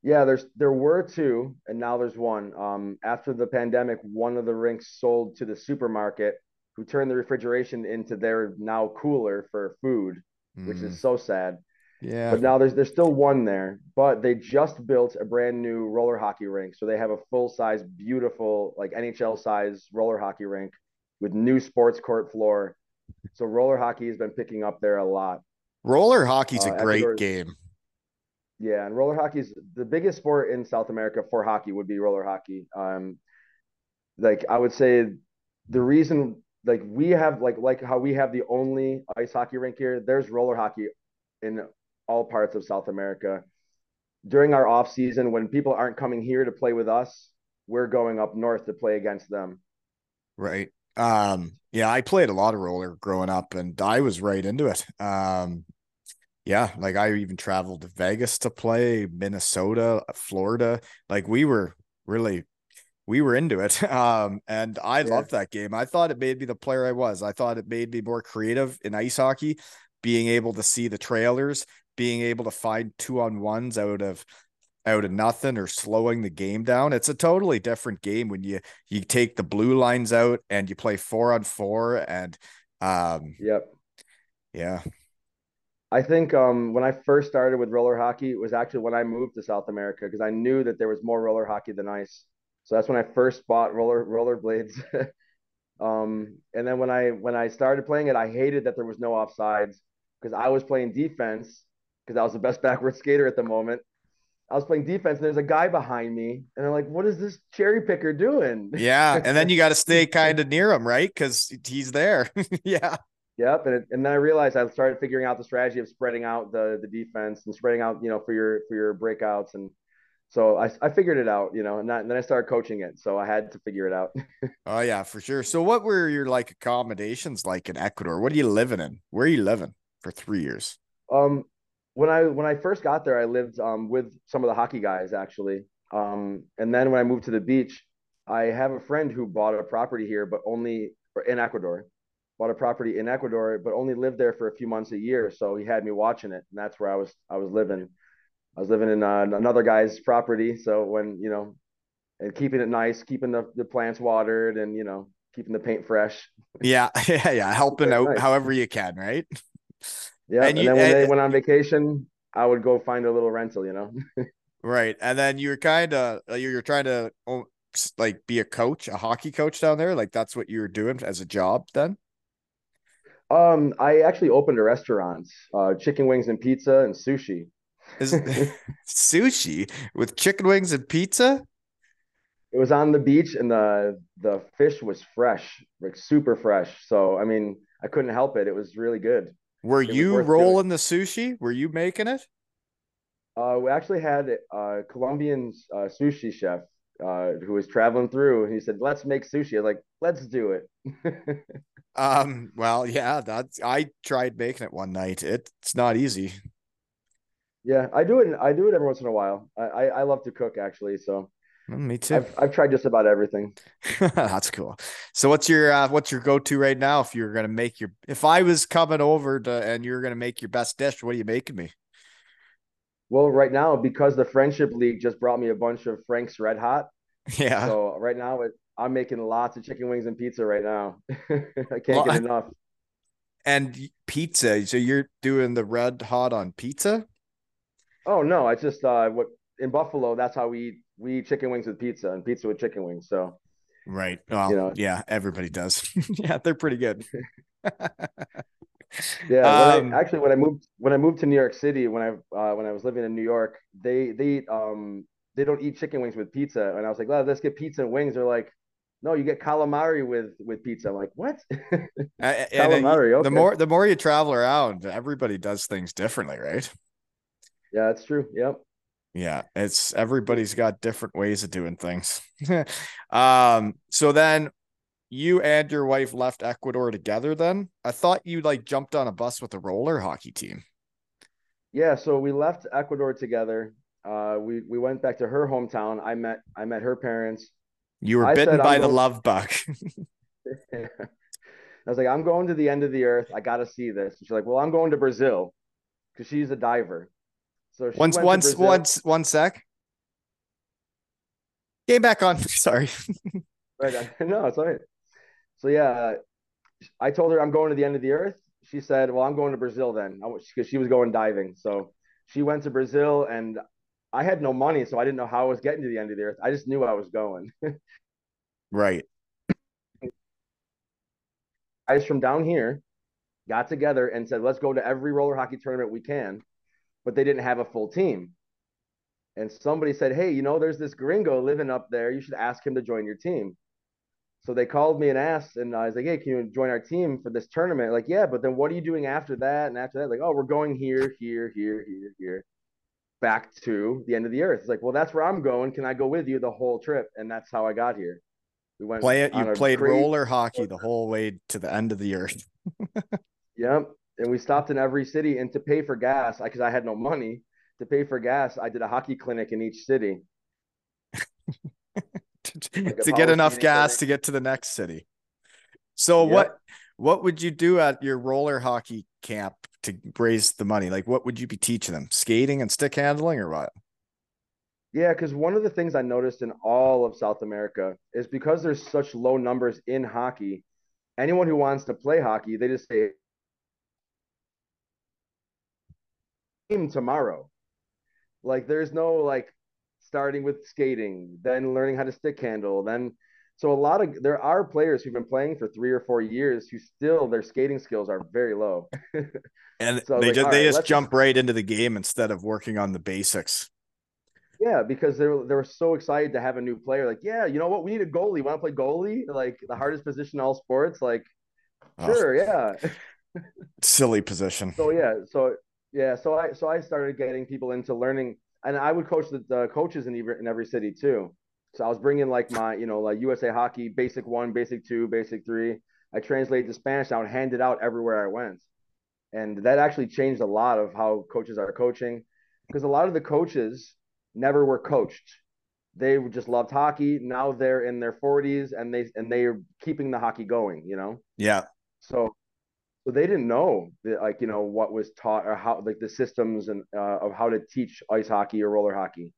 S2: Yeah, there's there were two, and now there's one. Um, after the pandemic, one of the rinks sold to the supermarket, who turned the refrigeration into their now cooler for food, which
S1: Mm,
S2: is so sad.
S1: yeah.
S2: But now there's there's still one there, but they just built a brand new roller hockey rink. So they have a full size, beautiful, like NHL size roller hockey rink with new sports court floor. So roller hockey has been picking up there a lot.
S1: Roller hockey's
S2: Uh,
S1: a great game.
S2: Yeah, and roller hockey is the biggest sport in South America for hockey would be roller hockey. Um, like I would say the reason like we have like like how we have the only ice hockey rink here, there's roller hockey in all parts of South America. During our off season, when people aren't coming here to play with us, we're going up north to play against them.
S1: Right. Um, yeah, I played a lot of roller growing up and I was right into it. Um, yeah, like I even traveled to Vegas to play, Minnesota, Florida. Like we were really we were into it. [LAUGHS] Um, and I
S2: Yeah.
S1: loved that game. I thought it made me the player I was. I thought it made me more creative in ice hockey, being able to see the trailers, being able to find two on ones out of out of nothing or slowing the game down. It's a totally different game when you you take the blue lines out and you play four on four and um
S2: Yep.
S1: yeah
S2: I think um, when I first started with roller hockey, it was actually when I moved to South America because I knew that there was more roller hockey than ice. So that's when I first bought roller roller blades. [LAUGHS] um, and then when I when I started playing it, I hated that there was no offsides because I was playing defense because I was the best [LAUGHS] backward skater at the moment. I was playing defense, and there's a guy behind me, and I'm like, "What is this cherry picker doing?" [LAUGHS]
S1: yeah and then you got to stay kind of near him right because he's there yeah
S2: Yep, and it, and then I realized I started figuring out the strategy of spreading out the the defense and spreading out, you know, for your for your breakouts, and so I I figured it out, you know, and, that, and then I started coaching it, so I had to figure it out. [LAUGHS]
S1: oh yeah for sure so what were your like accommodations like in ecuador what are you living in where are you living for three years
S2: Um, when I when I first got there, I lived um with some of the hockey guys actually. Um, and then when I moved to the beach, I have a friend who bought a property here, but only or in Ecuador. Bought a property in Ecuador, but only lived there for a few months a year. So he had me watching it, and that's where I was I was living. I was living in uh, another guy's property. So when you know, and keeping it nice, keeping the, the plants watered, and you know, keeping the paint fresh.
S1: Yeah, [LAUGHS] yeah, yeah. Helping out
S2: nice.
S1: however you can, right?
S2: Yeah,
S1: And
S2: and,
S1: you-
S2: then when
S1: and-
S2: they went on vacation, I would go find a little rental. You know. [LAUGHS]
S1: Right. And then you're kind of you're trying to oh, like be a coach, a hockey coach down there. Like that's what you were doing as a job then.
S2: Um, I actually opened a restaurant, uh, chicken wings and pizza and sushi.
S1: Is [LAUGHS] sushi with chicken wings and pizza?
S2: It was on the beach and the the fish was fresh, like super fresh. So I mean, I couldn't help it. It was really good.
S1: Were
S2: was
S1: you
S2: worth doing.
S1: rolling the sushi? Were you making it?
S2: Uh, we actually had a Colombian uh, sushi chef uh, who was traveling through, and he said, "Let's make sushi." I was like, "Let's do it." [LAUGHS]
S1: Um, well, yeah, that's I tried making it one night. It, it's not easy.
S2: Yeah, I do it. I do it every once in a while. I I, I love to cook actually, so
S1: Mm, Me too.
S2: I've I've tried just about everything. [LAUGHS]
S1: That's cool. So what's your uh, what's your go-to right now if you're gonna make your if I was coming over to and you're gonna make your best dish, what are you making me?
S2: Well, right now because the Friendship League just brought me a bunch of Frank's Red Hot, [LAUGHS]
S1: Yeah.
S2: so right now it, I'm making lots of chicken wings and pizza right now. [LAUGHS] I can't
S1: Well,
S2: get
S1: I-
S2: enough.
S1: And pizza. So you're doing the red hot on pizza?
S2: Oh no, I just uh what in Buffalo, that's how we eat we eat chicken wings with pizza and pizza with chicken wings. So
S1: Right. Well,
S2: know.
S1: yeah, everybody does. [LAUGHS] yeah, they're pretty good. [LAUGHS]
S2: yeah,
S1: Um,
S2: I, actually when I moved when I moved to New York City when I uh, when I was living in New York, they they eat um they don't eat chicken wings with pizza, and I was like, well, let's get pizza and wings. They're like, no, you get calamari with with pizza. I'm like, what? [LAUGHS]
S1: A- a- and then
S2: Calamari, okay.
S1: the more the more you travel around, everybody does things differently, right?
S2: Yeah, that's true. Yep.
S1: Yeah, it's everybody's got different ways of doing things. [LAUGHS] um, so then you and your wife left Ecuador together then? I thought you like jumped on a bus with a roller hockey team.
S2: Yeah, so we left Ecuador together. Uh, we we went back to her hometown. I met I met her parents.
S1: You were
S2: I
S1: bitten by
S2: I'm
S1: the
S2: going-
S1: love bug. [LAUGHS] [LAUGHS]
S2: I was like, I'm going to the end of the earth. I got to see this. And She's like, Well, I'm going to Brazil because she's a diver. So
S1: Once once once one sec. Game back on. [LAUGHS] Sorry.
S2: Right. [LAUGHS] No, it's all right. So yeah, I told her I'm going to the end of the earth. She said, "Well, I'm going to Brazil then," because she was going diving. So she went to Brazil, and I had no money, so I didn't know how I was getting to the end of the earth. I just knew I was going.
S1: Right.
S2: Guys from down here got together and said, "Let's go to every roller hockey tournament we can," but they didn't have a full team. And somebody said, "Hey, you know, there's this gringo living up there. You should ask him to join your team." So they called me and asked, and I was like, "Hey, can you join our team for this tournament?" Like, yeah, but then what are you doing after that? And after that, like, oh, we're going here, here, here, here, here, back to the end of the earth. It's like, well, that's where I'm going. Can I go with you the whole trip? And that's how I got here. We went
S1: Play it. You played
S2: crazy-
S1: roller hockey the whole way to the end of the earth. [LAUGHS]
S2: Yep. And we stopped in every city, and to pay for gas, because I had no money to pay for gas, I did a hockey clinic in each city. [LAUGHS]
S1: to
S2: a
S1: get enough gas
S2: clinic.
S1: to get to the next city. So
S2: Yep.
S1: what what would you do at your roller hockey camp to raise the money? Like what would you be teaching them? Skating and stick handling or what?
S2: Yeah, because one of the things I noticed in all of South America is because there's such low numbers in hockey, anyone who wants to play hockey, they just say game tomorrow. Like there's no like starting with skating, then learning how to stick handle, then so a lot of there are players who've been playing for three or four years who still their skating skills are very low. [LAUGHS]
S1: And
S2: So,
S1: they
S2: like,
S1: just they
S2: right,
S1: just jump right into the game instead of working on the basics.
S2: Yeah, because they were they were so excited to have a new player. Like, yeah, you know what? We need a goalie. Want to play goalie? Like the hardest position in all sports. Like,
S1: Oh,
S2: sure, yeah. [LAUGHS]
S1: silly position.
S2: So yeah, so yeah, so I so I started getting people into learning, and I would coach the, the coaches in every in every city too. So I was bringing like my you know like USA Hockey Basic One, Basic Two, Basic Three. I translated to Spanish. I would hand it out everywhere I went, and that actually changed a lot of how coaches are coaching, because a lot of the coaches never were coached. They just loved hockey. Now they're in their 40s and they and they are keeping the hockey going. You know.
S1: Yeah.
S2: So, so they didn't know that, like you know what was taught or how like the systems and uh, of how to teach ice hockey or roller hockey.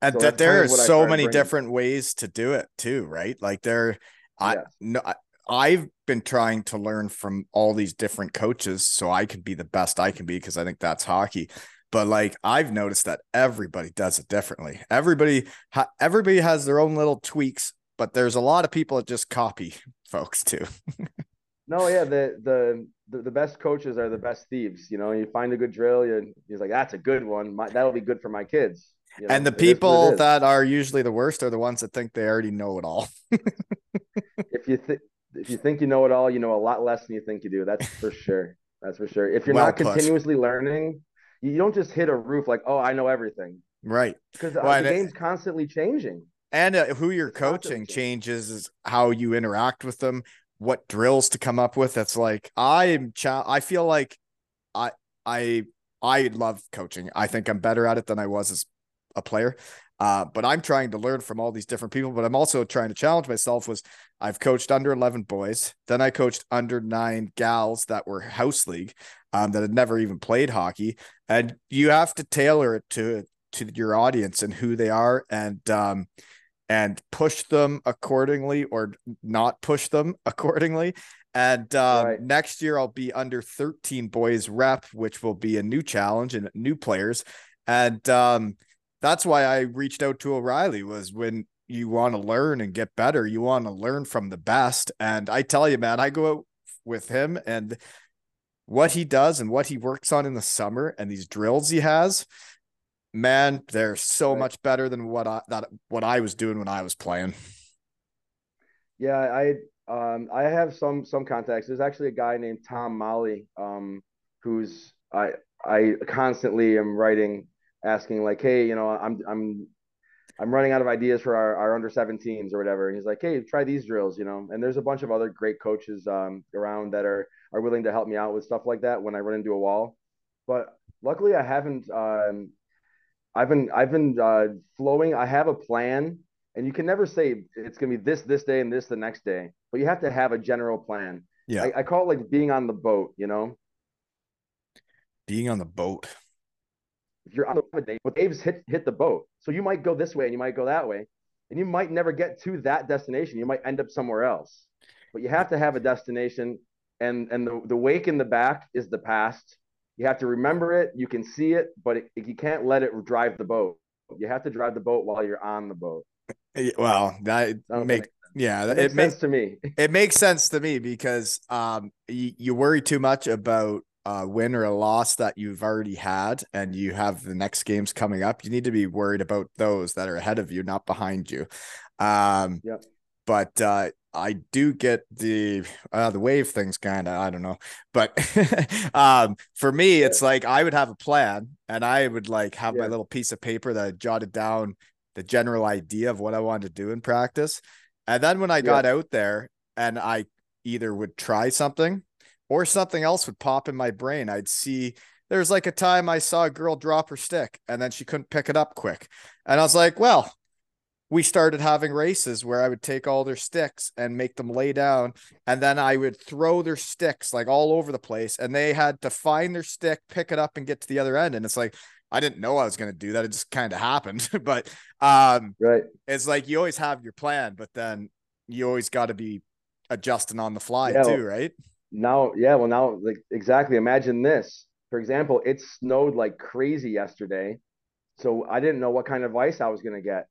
S1: And
S2: So
S1: that there are so many
S2: bringing.
S1: different ways to do it too, right? Like there I
S2: Yes.
S1: no I, I've been trying to learn from all these different coaches so I can be the best I can be because I think that's hockey. But like I've noticed that everybody does it differently. Everybody ha- everybody has their own little tweaks, but there's a lot of people that just copy [LAUGHS] folks too. [LAUGHS]
S2: no, yeah, the, the the the best coaches are the best thieves. You know, you find a good drill, you he's like, that's a good one. My, that'll be good for my kids.
S1: You know, and the people that are usually the worst are the ones that think they already know it all. [LAUGHS]
S2: if you think if you think you know it all, you know a lot less than you think you do. That's for [LAUGHS] sure. That's for sure. If you're well not put. continuously learning, you don't just hit a roof like, oh, I know everything.
S1: Right.
S2: Because well, the game's it, constantly changing.
S1: And uh, who you're it's coaching changes how you interact with them, what drills to come up with. That's like I'm. I feel like I I I love coaching. I think I'm better at it than I was as a player. Uh, but I'm trying to learn from all these different people. But I'm also trying to challenge myself. Was I've coached under 11 boys, then I coached under nine gals that were house league, um, that had never even played hockey, and you have to tailor it to to your audience and who they are, and um, and push them accordingly or not push them [LAUGHS] accordingly. And um, right. next year I'll be under 13 boys rep, which will be a new challenge and new players. And um, that's why I reached out to O'Reilly was when you want to learn and get better, you want to learn from the best. And I tell you, man, I go out with him and what he does and what he works on in the summer and these drills he has, man, they're so right. much better than what I that what I was doing when I was playing.
S2: Yeah, I um I have some some contacts. There's actually a guy named Tom Molly, um, who's I I constantly am writing asking like, hey, you know, I'm I'm I'm running out of ideas for our, our under 17s or whatever. And he's like, hey, try these drills, you know. And there's a bunch of other great coaches um, around that are are willing to help me out with stuff like that when I run into a wall. But luckily, I haven't. Um, I've been I've been uh, flowing. I have a plan, and you can never say it's gonna be this this day and this the next day. But you have to have a general plan. Yeah, I, I call it like being on the boat. You know,
S1: being on the boat
S2: if you're on the boat, but waves hit hit the boat. So you might go this way and you might go that way, and you might never get to that destination. You might end up somewhere else. But you have to have a destination, and and the, the wake in the back is the past. You have to remember it. You can see it, but it, you can't let it drive the boat. You have to drive the boat while you're on the boat.
S1: Well, that make yeah, it,
S2: it makes sense to me. [LAUGHS]
S1: It makes sense to me because um, you, you worry too much about a win or a loss that you've already had and you have the next games coming up, you need to be worried about those that are ahead of you, not behind you. Um,
S2: yep.
S1: But uh, I do get the uh, the wave things kind of I don't know, but [LAUGHS] um, for me it's like I would have a plan and I would like have yeah. my little piece of paper that I jotted down the general idea of what I wanted to do in practice, and then when I got yeah. out there and I either would try something or something else would pop in my brain. I'd see there's like a time I saw a girl drop her stick and then she couldn't pick it up quick. And I was like, well, we started having races where I would take all their sticks and make them lay down. And then I would throw their sticks like all over the place. And they had to find their stick, pick it up, and get to the other end. And it's like, I didn't know I was going to do that. It just kind of happened. [LAUGHS] but um,
S2: right.
S1: It's like you always have your plan, but then you always got to be adjusting on the fly yeah, too, right?
S2: now yeah well now like exactly imagine this for example it snowed like crazy yesterday so i didn't know what kind of ice i was going to get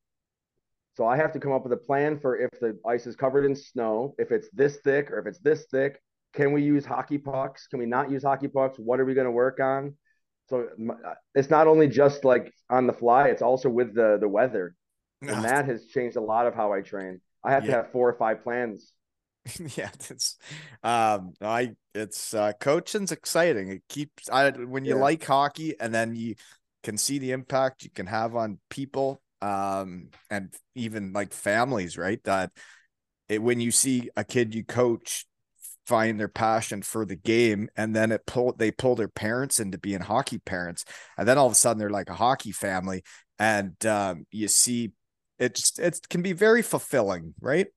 S2: so i have to come up with a plan for if the ice is covered in snow if it's this thick or if it's this thick. Can we use hockey pucks? Can we not use hockey pucks? What are we going to work on? So uh, it's not only just like on the fly it's also with the the weather. And that has changed a lot of how i train. I have yeah. to have four or five plans. [LAUGHS]
S1: Yeah, it's um I it's uh coaching's exciting. It keeps I when you yeah. like hockey and then you can see the impact you can have on people um and even like families, right? That it when you see a kid you coach find their passion for the game and then it pull they pull their parents into being hockey parents and then all of a sudden they're like a hockey family and um you see it just it can be very fulfilling, right?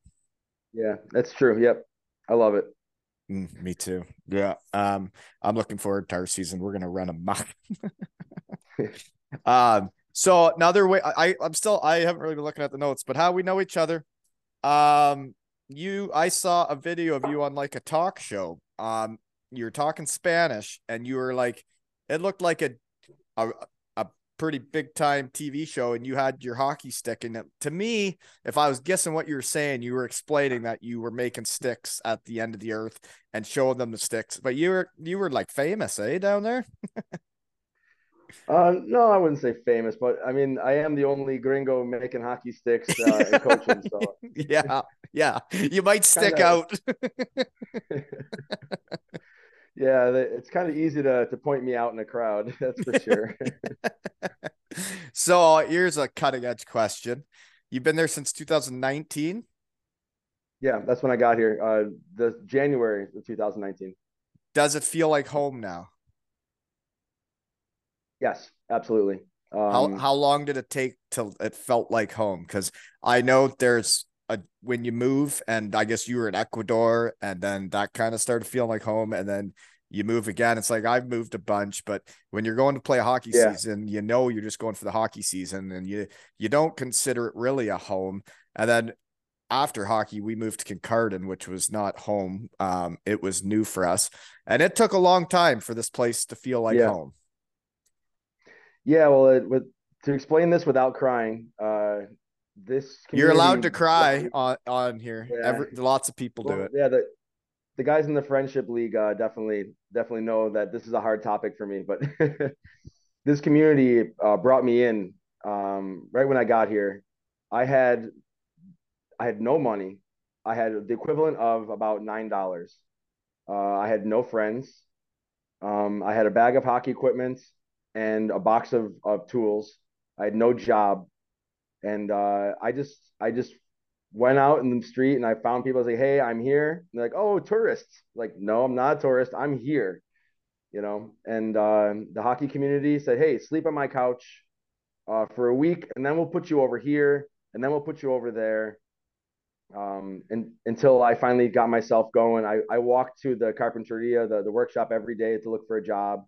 S2: Yeah, that's true. Yep. I love it.
S1: Mm, me too. Yeah. Um, I'm looking forward to our season. We're gonna run a mock. [LAUGHS] [LAUGHS] um, so another way I, I'm still I haven't really been looking at the notes, but how we know each other. Um, you I saw a video of you on like a talk show. Um, you were talking Spanish, and you were like, it looked like a a, a pretty big time TV show, and you had your hockey stick. And to me, if I was guessing what you were saying, you were explaining that you were making sticks at the end of the earth and showing them the sticks. But you were you were like famous, eh, down there? [LAUGHS]
S2: Uh, no, I wouldn't say famous, but I mean, I am the only gringo making hockey sticks uh, and [LAUGHS] coaching. So
S1: yeah, yeah, you might stick [LAUGHS]
S2: Kinda-
S1: out.
S2: yeah, it's kind of easy to to point me out in a crowd. [LAUGHS] That's for sure.
S1: so here's a cutting edge question. You've been there since 2019.
S2: yeah, that's when I got here. Uh, the January of 2019.
S1: Does it feel like home now?
S2: Yes, absolutely.
S1: How
S2: Um,
S1: how long did it take till it felt like home? Because I know there's a when you move, and I guess you were in Ecuador, and then that kind of started feeling like home, and then you move again. It's like I've moved a bunch, but when you're going to play a hockey
S2: Yeah.
S1: season, you know you're just going for the hockey season, and you you don't consider it really a home. And then after hockey, we moved to Kincardine, which was not home. Um, it was new for us, and it took a long time for this place to feel like
S2: Yeah.
S1: home.
S2: Yeah, well, it, with to explain this without crying, uh, this
S1: You're allowed to cry on on here.
S2: Yeah.
S1: Every lots of people do it.
S2: Yeah, the the guys in the friendship league uh, definitely definitely know that this is a hard topic for me, but [LAUGHS] this community uh, brought me in um, right when I got here. I had I had no money. I had the equivalent of about nine dollars. Uh, I had no friends. Um, I had a bag of hockey equipment and a box of, of tools. I had no job, and uh, I just I just went out in the street and I found people say, "Hey, I'm here." And they're like, "Oh, tourists." Like, no, I'm not a tourist. I'm here. You know. And uh, the hockey community said, "Hey, sleep on my couch uh, for a week, and then we'll put you over here, and then we'll put you over there." Um, and until I finally got myself going, I, I walked to the carpinteria, the, the workshop every day to look for a job.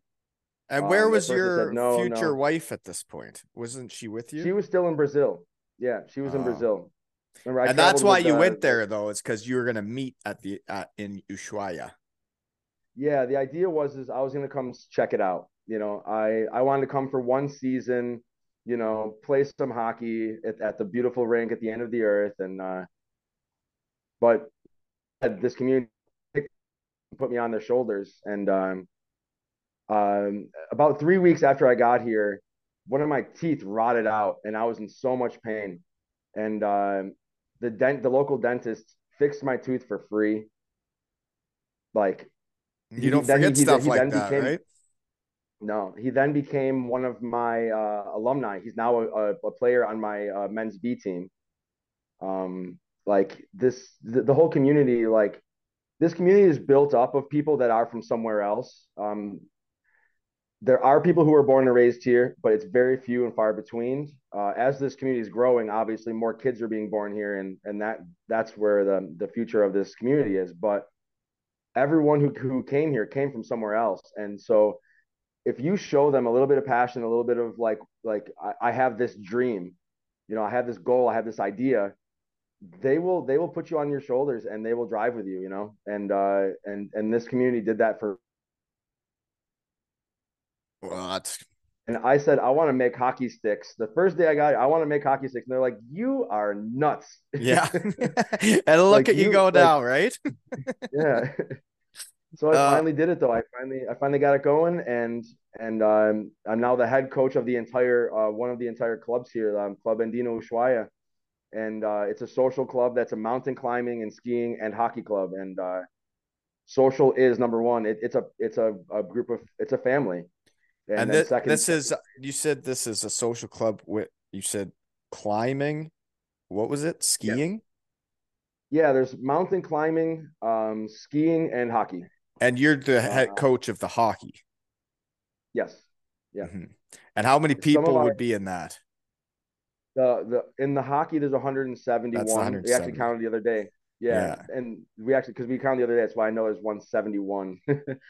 S1: And
S2: Um,
S1: where
S2: at
S1: was your
S2: said, "No,
S1: future
S2: no."
S1: wife at this point? Wasn't she with you?
S2: She was still in Brazil. Yeah, she was in
S1: Oh.
S2: Brazil. Remember,
S1: and that's why
S2: with,
S1: you
S2: uh,
S1: went there, though. It's because you were gonna meet at the at in Ushuaia.
S2: Yeah, the idea was is I was gonna come check it out. You know, I I wanted to come for one season, you know, play some hockey at, at the beautiful rink at the end of the earth, and uh, but this community put me on their shoulders, and um, um, about three weeks after I got here, one of my teeth rotted out, and I was in so much pain, and um, the dent the local dentist fixed my tooth for free. Like
S1: You
S2: He-
S1: don't
S2: then
S1: forget
S2: he-
S1: stuff
S2: he
S1: like that,
S2: became-
S1: right?
S2: No, he then became one of my uh, alumni. He's now a, a, a player on my uh, men's B team. Um, like this, the, the whole community, like this community is built up of people that are from somewhere else. Um, there are people who are born and raised here, but it's very few and far between. Uh, as this community is growing, obviously more kids are being born here, and and that that's where the the future of this community is. But everyone who who came here came from somewhere else, and so if you show them a little bit of passion, a little bit of like like I, I have this dream, you know, I have this goal, I have this idea, they will they will put you on your shoulders and they will drive with you, you know. And uh and and this community did that for
S1: That's
S2: and I said I want to make hockey sticks. The first day I got it, I want to make hockey sticks. And they're like, "You are nuts."
S1: yeah. [LAUGHS] [LAUGHS] and look
S2: Like
S1: at you,
S2: you-
S1: go
S2: like-
S1: now, right? [LAUGHS]
S2: yeah. so I
S1: Uh,
S2: finally did it though. I finally I finally got it going and and um, I'm now the head coach of the entire uh, one of the entire clubs here, um, Club Andino Ushuaia. And uh, it's a social club that's a mountain climbing and skiing and hockey club. And uh, social is number one. It, it's a it's a, a group of it's a family.
S1: And,
S2: then
S1: this, this is you said this is a social club with you said climbing. What was it? Skiing?
S2: yeah. There's mountain climbing, um, skiing, and hockey.
S1: And you're the head
S2: Uh,
S1: coach of the hockey.
S2: Yes. Yeah.
S1: Mhm. And how many people
S2: our-
S1: would be in that?
S2: The the in the hockey there's 171. We actually counted the other day. Yeah, and we actually because we counted the other day. That's why I know there's 171. [LAUGHS]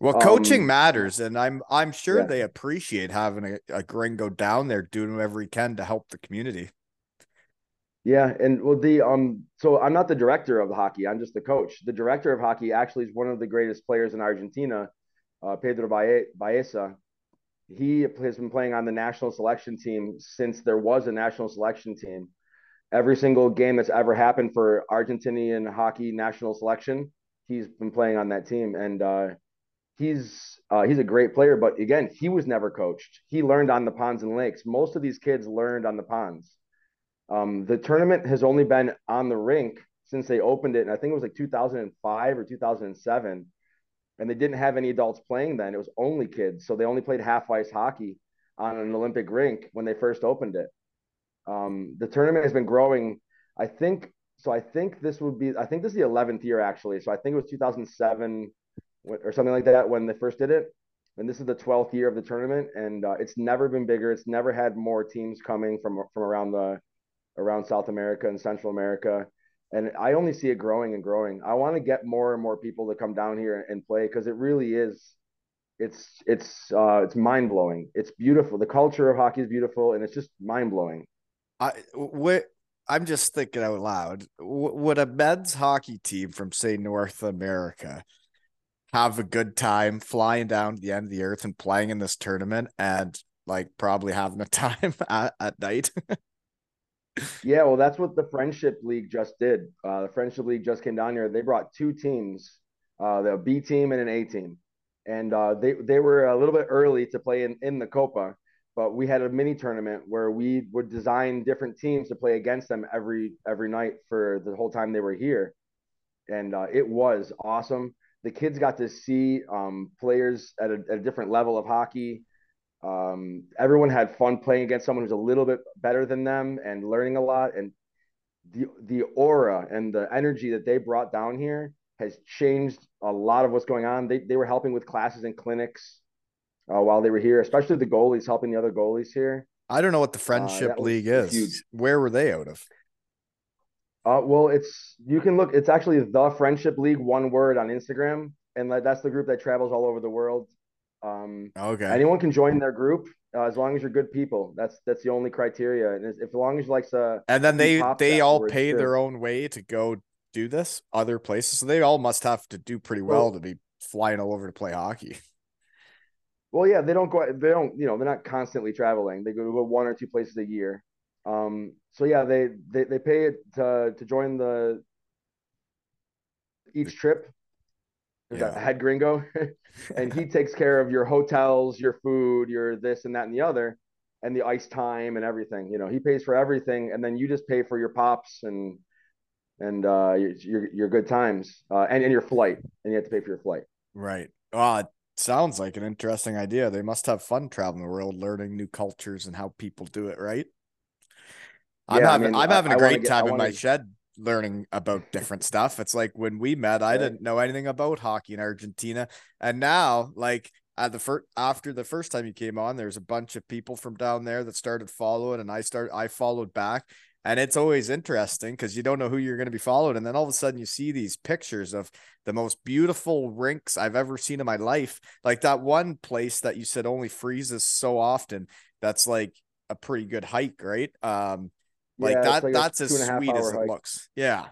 S1: Well, coaching
S2: Um,
S1: matters, and I'm I'm sure
S2: Yeah.
S1: they appreciate having a, a gringo down there doing whatever he can to help the community.
S2: Yeah, and well, the um, so I'm not the director of the hockey. I'm just the coach. The director of hockey actually is one of the greatest players in Argentina, uh, Pedro Baeza. He has been playing on the national selection team since there was a national selection team. Every single game that's ever happened for Argentinian hockey national selection, he's been playing on that team, and uh, he's uh, he's a great player. But again, he was never coached. He learned on the ponds and lakes. Most of these kids learned on the ponds um, the tournament has only been on the rink since they opened it, and I think it was like 2005 or 2007. And they didn't have any adults playing then; it was only kids. So they only played half ice hockey on an Olympic rink when they first opened it. Um, the tournament has been growing. I think so. I think this would be. I think this is the 11th year actually. So I think it was 2007 or something like that when they first did it. And this is the 12th year of the tournament, and uh, it's never been bigger. It's never had more teams coming from from around the around South America and Central America. And I only see it growing and growing. I want to get more and more people to come down here and play because it really is it's it's uh it's mind blowing. It's beautiful. The culture of hockey is beautiful and it's just mind blowing.
S1: I what I'm just thinking out loud. Would a men's hockey team from say North America have a good time flying down to the end of the earth and playing in this tournament and like probably having a [LAUGHS] time at, at night? [LAUGHS]
S2: yeah, well, that's what the Friendship League just did. Uh, the Friendship League just came down here. They brought two teams, uh, the B team and an A team, and uh, they they were a little bit early to play in in the Copa, but we had a mini tournament where we would design different teams to play against them every every night for the whole time they were here, and uh, it was awesome. The kids got to see um, players at a, at a different level of hockey. Um, everyone had fun playing against someone who's a little bit better than them and learning a lot. And the the aura and the energy that they brought down here has changed a lot of what's going on. They they were helping with classes and clinics uh, while they were here, especially the goalies helping the other goalies here.
S1: I don't know what the uh, friendship uh, league is. Huge. Where were they out of?
S2: Uh, well, it's you can look. It's actually the friendship league, one word on Instagram, and that's the group that travels all over the world. Um, okay. Anyone can join their group uh, as long as you're good people. That's that's the only criteria. And if as long as you like to.
S1: And then they they all pay their own way to go do this other places. So they all must have to do pretty well, well to be flying all over to play hockey.
S2: Well, yeah, they don't go. They don't. You know, they're not constantly traveling. They go to one or two places a year. Um. So yeah, they they they pay it to to join the each trip there's yeah. a head gringo, [LAUGHS] and he takes care of your hotels, your food, your this and that and the other, and the ice time and everything. You know, he pays for everything, and then you just pay for your pops and and uh, your your good times uh, and and your flight, and you have to pay for your flight.
S1: Right. It sounds like an interesting idea. They must have fun traveling the world, learning new cultures and how people do it. Right. I'm yeah, having I am having a great get, time in my shed learning about different stuff. It's like when we met, I didn't know anything about hockey in Argentina, and now like at the first after the first time you came on, there's a bunch of people from down there that started following, and I started I followed back. And it's always interesting because you don't know who you're going to be followed. And then all of a sudden you see these pictures of the most beautiful rinks I've ever seen in my life. Like that one place that you said only freezes so often. That's like a pretty good hike, right? Um, like yeah, that like that's as sweet as it looks. Yeah.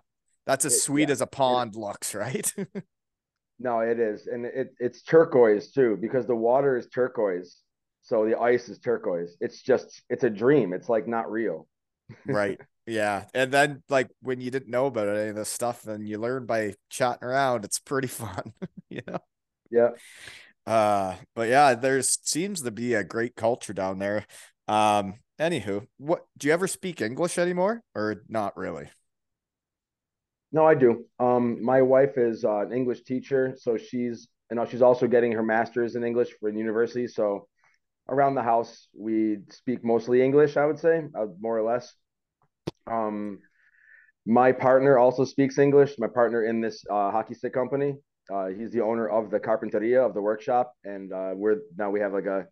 S1: That's as it, sweet yeah, as a pond it, looks, [LAUGHS] right?
S2: no, it is. And it it's turquoise too, because the water is turquoise. So the ice is turquoise. It's just it's a dream. It's like not real.
S1: right. [LAUGHS] Yeah. And then like when you didn't know about any of this stuff, then you learn by chatting around. It's pretty [LAUGHS] fun, you know?
S2: Yeah.
S1: Uh, but yeah, there's seems to be a great culture down there. Um, Anywho, what do you ever speak English anymore, or not really?
S2: No, I do. Um, my wife is uh, an English teacher, so she's you know she's also getting her master's in English for university. So around the house, we speak mostly English. I would say, uh, more or less. Um, my partner also speaks English. My partner in this uh, hockey stick company. Uh, he's the owner of the carpinteria of the workshop, and uh, we're now we have like a,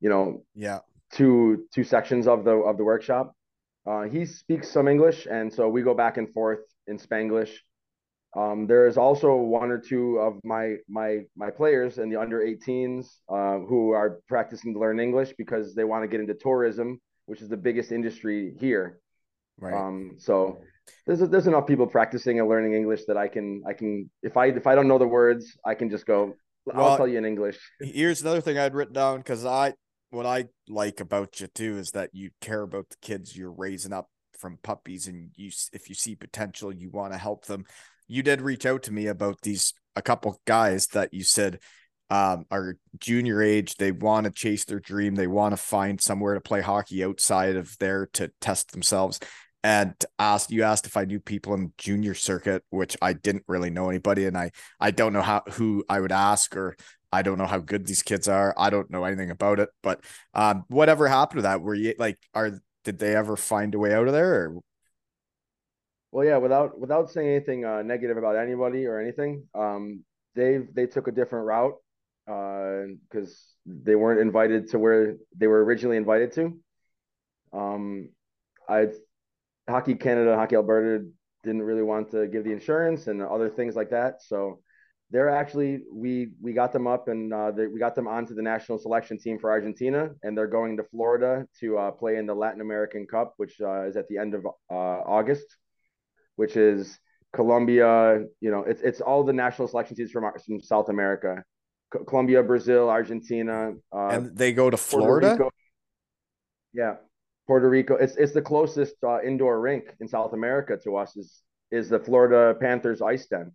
S2: you know,
S1: yeah,
S2: two two sections of the of the workshop. Uh, he speaks some English, and so we go back and forth in Spanglish. Um, there is also one or two of my my my players in the under 18s uh, who are practicing to learn English because they want to get into tourism, which is the biggest industry here.
S1: Right.
S2: Um, so there's there's enough people practicing and learning English that I can I can if I if I don't know the words, I can just go.
S1: Well,
S2: I'll tell you in English.
S1: Here's another thing I'd written down because I what I like about you too is that you care about the kids you're raising up from puppies, and you if you see potential, you want to help them. You did reach out to me about these a couple guys that you said um, are junior age. They want to chase their dream. They want to find somewhere to play hockey outside of there to test themselves. And asked you asked if I knew people in junior circuit, which I didn't really know anybody, and I I don't know how who I would ask or I don't know how good these kids are. I don't know anything about it. But um, whatever happened to that? Were you like are did they ever find a way out of there? Or?
S2: Well, yeah, without without saying anything uh, negative about anybody or anything, um, they they took a different route because uh, they weren't invited to where they were originally invited to. Um, I Hockey Canada, Hockey Alberta didn't really want to give the insurance and other things like that, so they're actually we we got them up and uh, they, we got them onto the national selection team for Argentina, and they're going to Florida to uh, play in the Latin American Cup, which uh, is at the end of uh, August, which is Colombia. You know, it's it's all the national selection teams from, from South America. Colombia, Brazil, Argentina,
S1: uh, and they go to Florida.
S2: Yeah, Puerto Rico. It's it's the closest uh, indoor rink in South America to us is is the Florida Panthers ice den.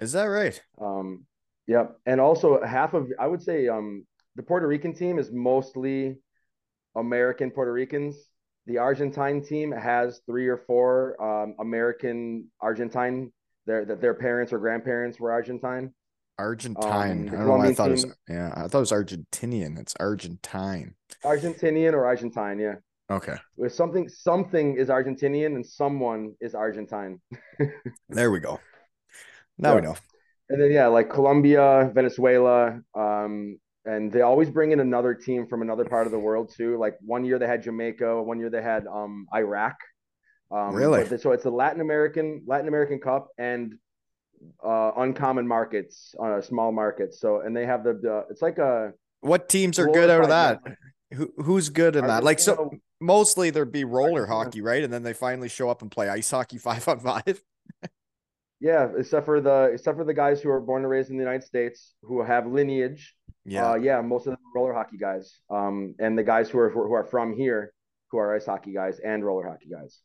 S1: Is that right?
S2: Um, yep. And also half of I would say um the Puerto Rican team is mostly American Puerto Ricans. The Argentine team has three or four um, American Argentine. Their that their parents or grandparents were Argentine.
S1: Argentine. Um, I don't know. Why I thought team, it was yeah. I thought it was Argentinian. It's Argentine.
S2: Argentinian or Argentine, yeah.
S1: Okay.
S2: With something something is Argentinian and someone is Argentine. [LAUGHS]
S1: there we go. Now yeah. we know.
S2: And then yeah, like Colombia, Venezuela, um, and they always bring in another team from another part of the world too. Like one year they had Jamaica, one year they had um, Iraq. Um,
S1: really?
S2: They, so it's a Latin American Latin American Cup and uh, uncommon markets, uh, small markets. So and they have the, the it's like a
S1: what teams are good out of that? Who who's good in that? Like so mostly there'd be roller hockey, right? And then they finally show up and play ice hockey [LAUGHS] five on five.
S2: Yeah, except for the except for the guys who are born and raised in the United States who have lineage.
S1: Yeah,
S2: uh, yeah, most of them are roller hockey guys. Um, and the guys who are who are from here who are ice hockey guys and roller hockey guys.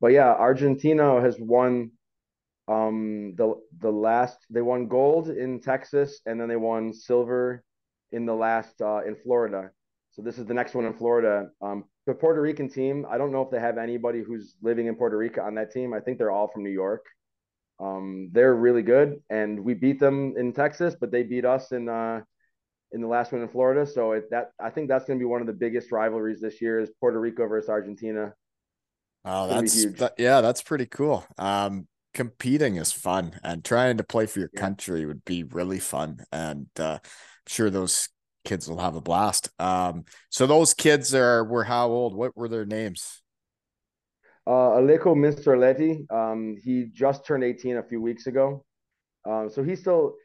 S2: But yeah, Argentina has won um the the last they won gold in Texas and then they won silver in the last uh, in Florida. So this is the next one in Florida. Um, the Puerto Rican team, I don't know if they have anybody who's living in Puerto Rico on that team. I think they're all from New York. Um, they're really good, and we beat them in Texas, but they beat us in uh, in the last one in Florida. So it, that I think that's going to be one of the biggest rivalries this year is Puerto Rico versus Argentina.
S1: Oh, that's that, yeah, that's pretty cool. Um, competing is fun, and trying to play for your yeah. country would be really fun, and uh, I'm sure those kids will have a blast. Um, so those kids are were how old? What were their names?
S2: Uh, Alejo Mistraletti, um, he just turned 18 a few weeks ago. Um, so he still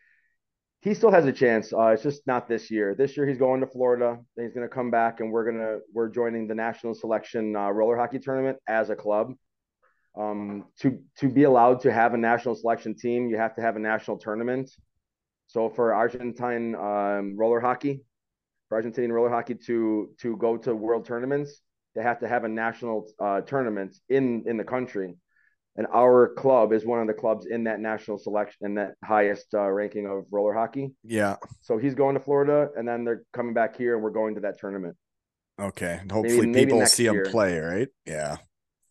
S2: he still has a chance. Uh, it's just not this year. This year he's going to Florida. Then he's going to come back, and we're gonna we're joining the national selection uh, roller hockey tournament as a club. Um, to to be allowed to have a national selection team, you have to have a national tournament. So for Argentine um, roller hockey, for Argentinian roller hockey to to go to world tournaments, they have to have a national uh, tournament in in the country. And our club is one of the clubs in that national selection in that highest uh, ranking of roller hockey.
S1: Yeah.
S2: So he's going to florida and then they're coming back here and we're going to that tournament.
S1: Okay. And hopefully maybe, people maybe see year. him play right? Yeah.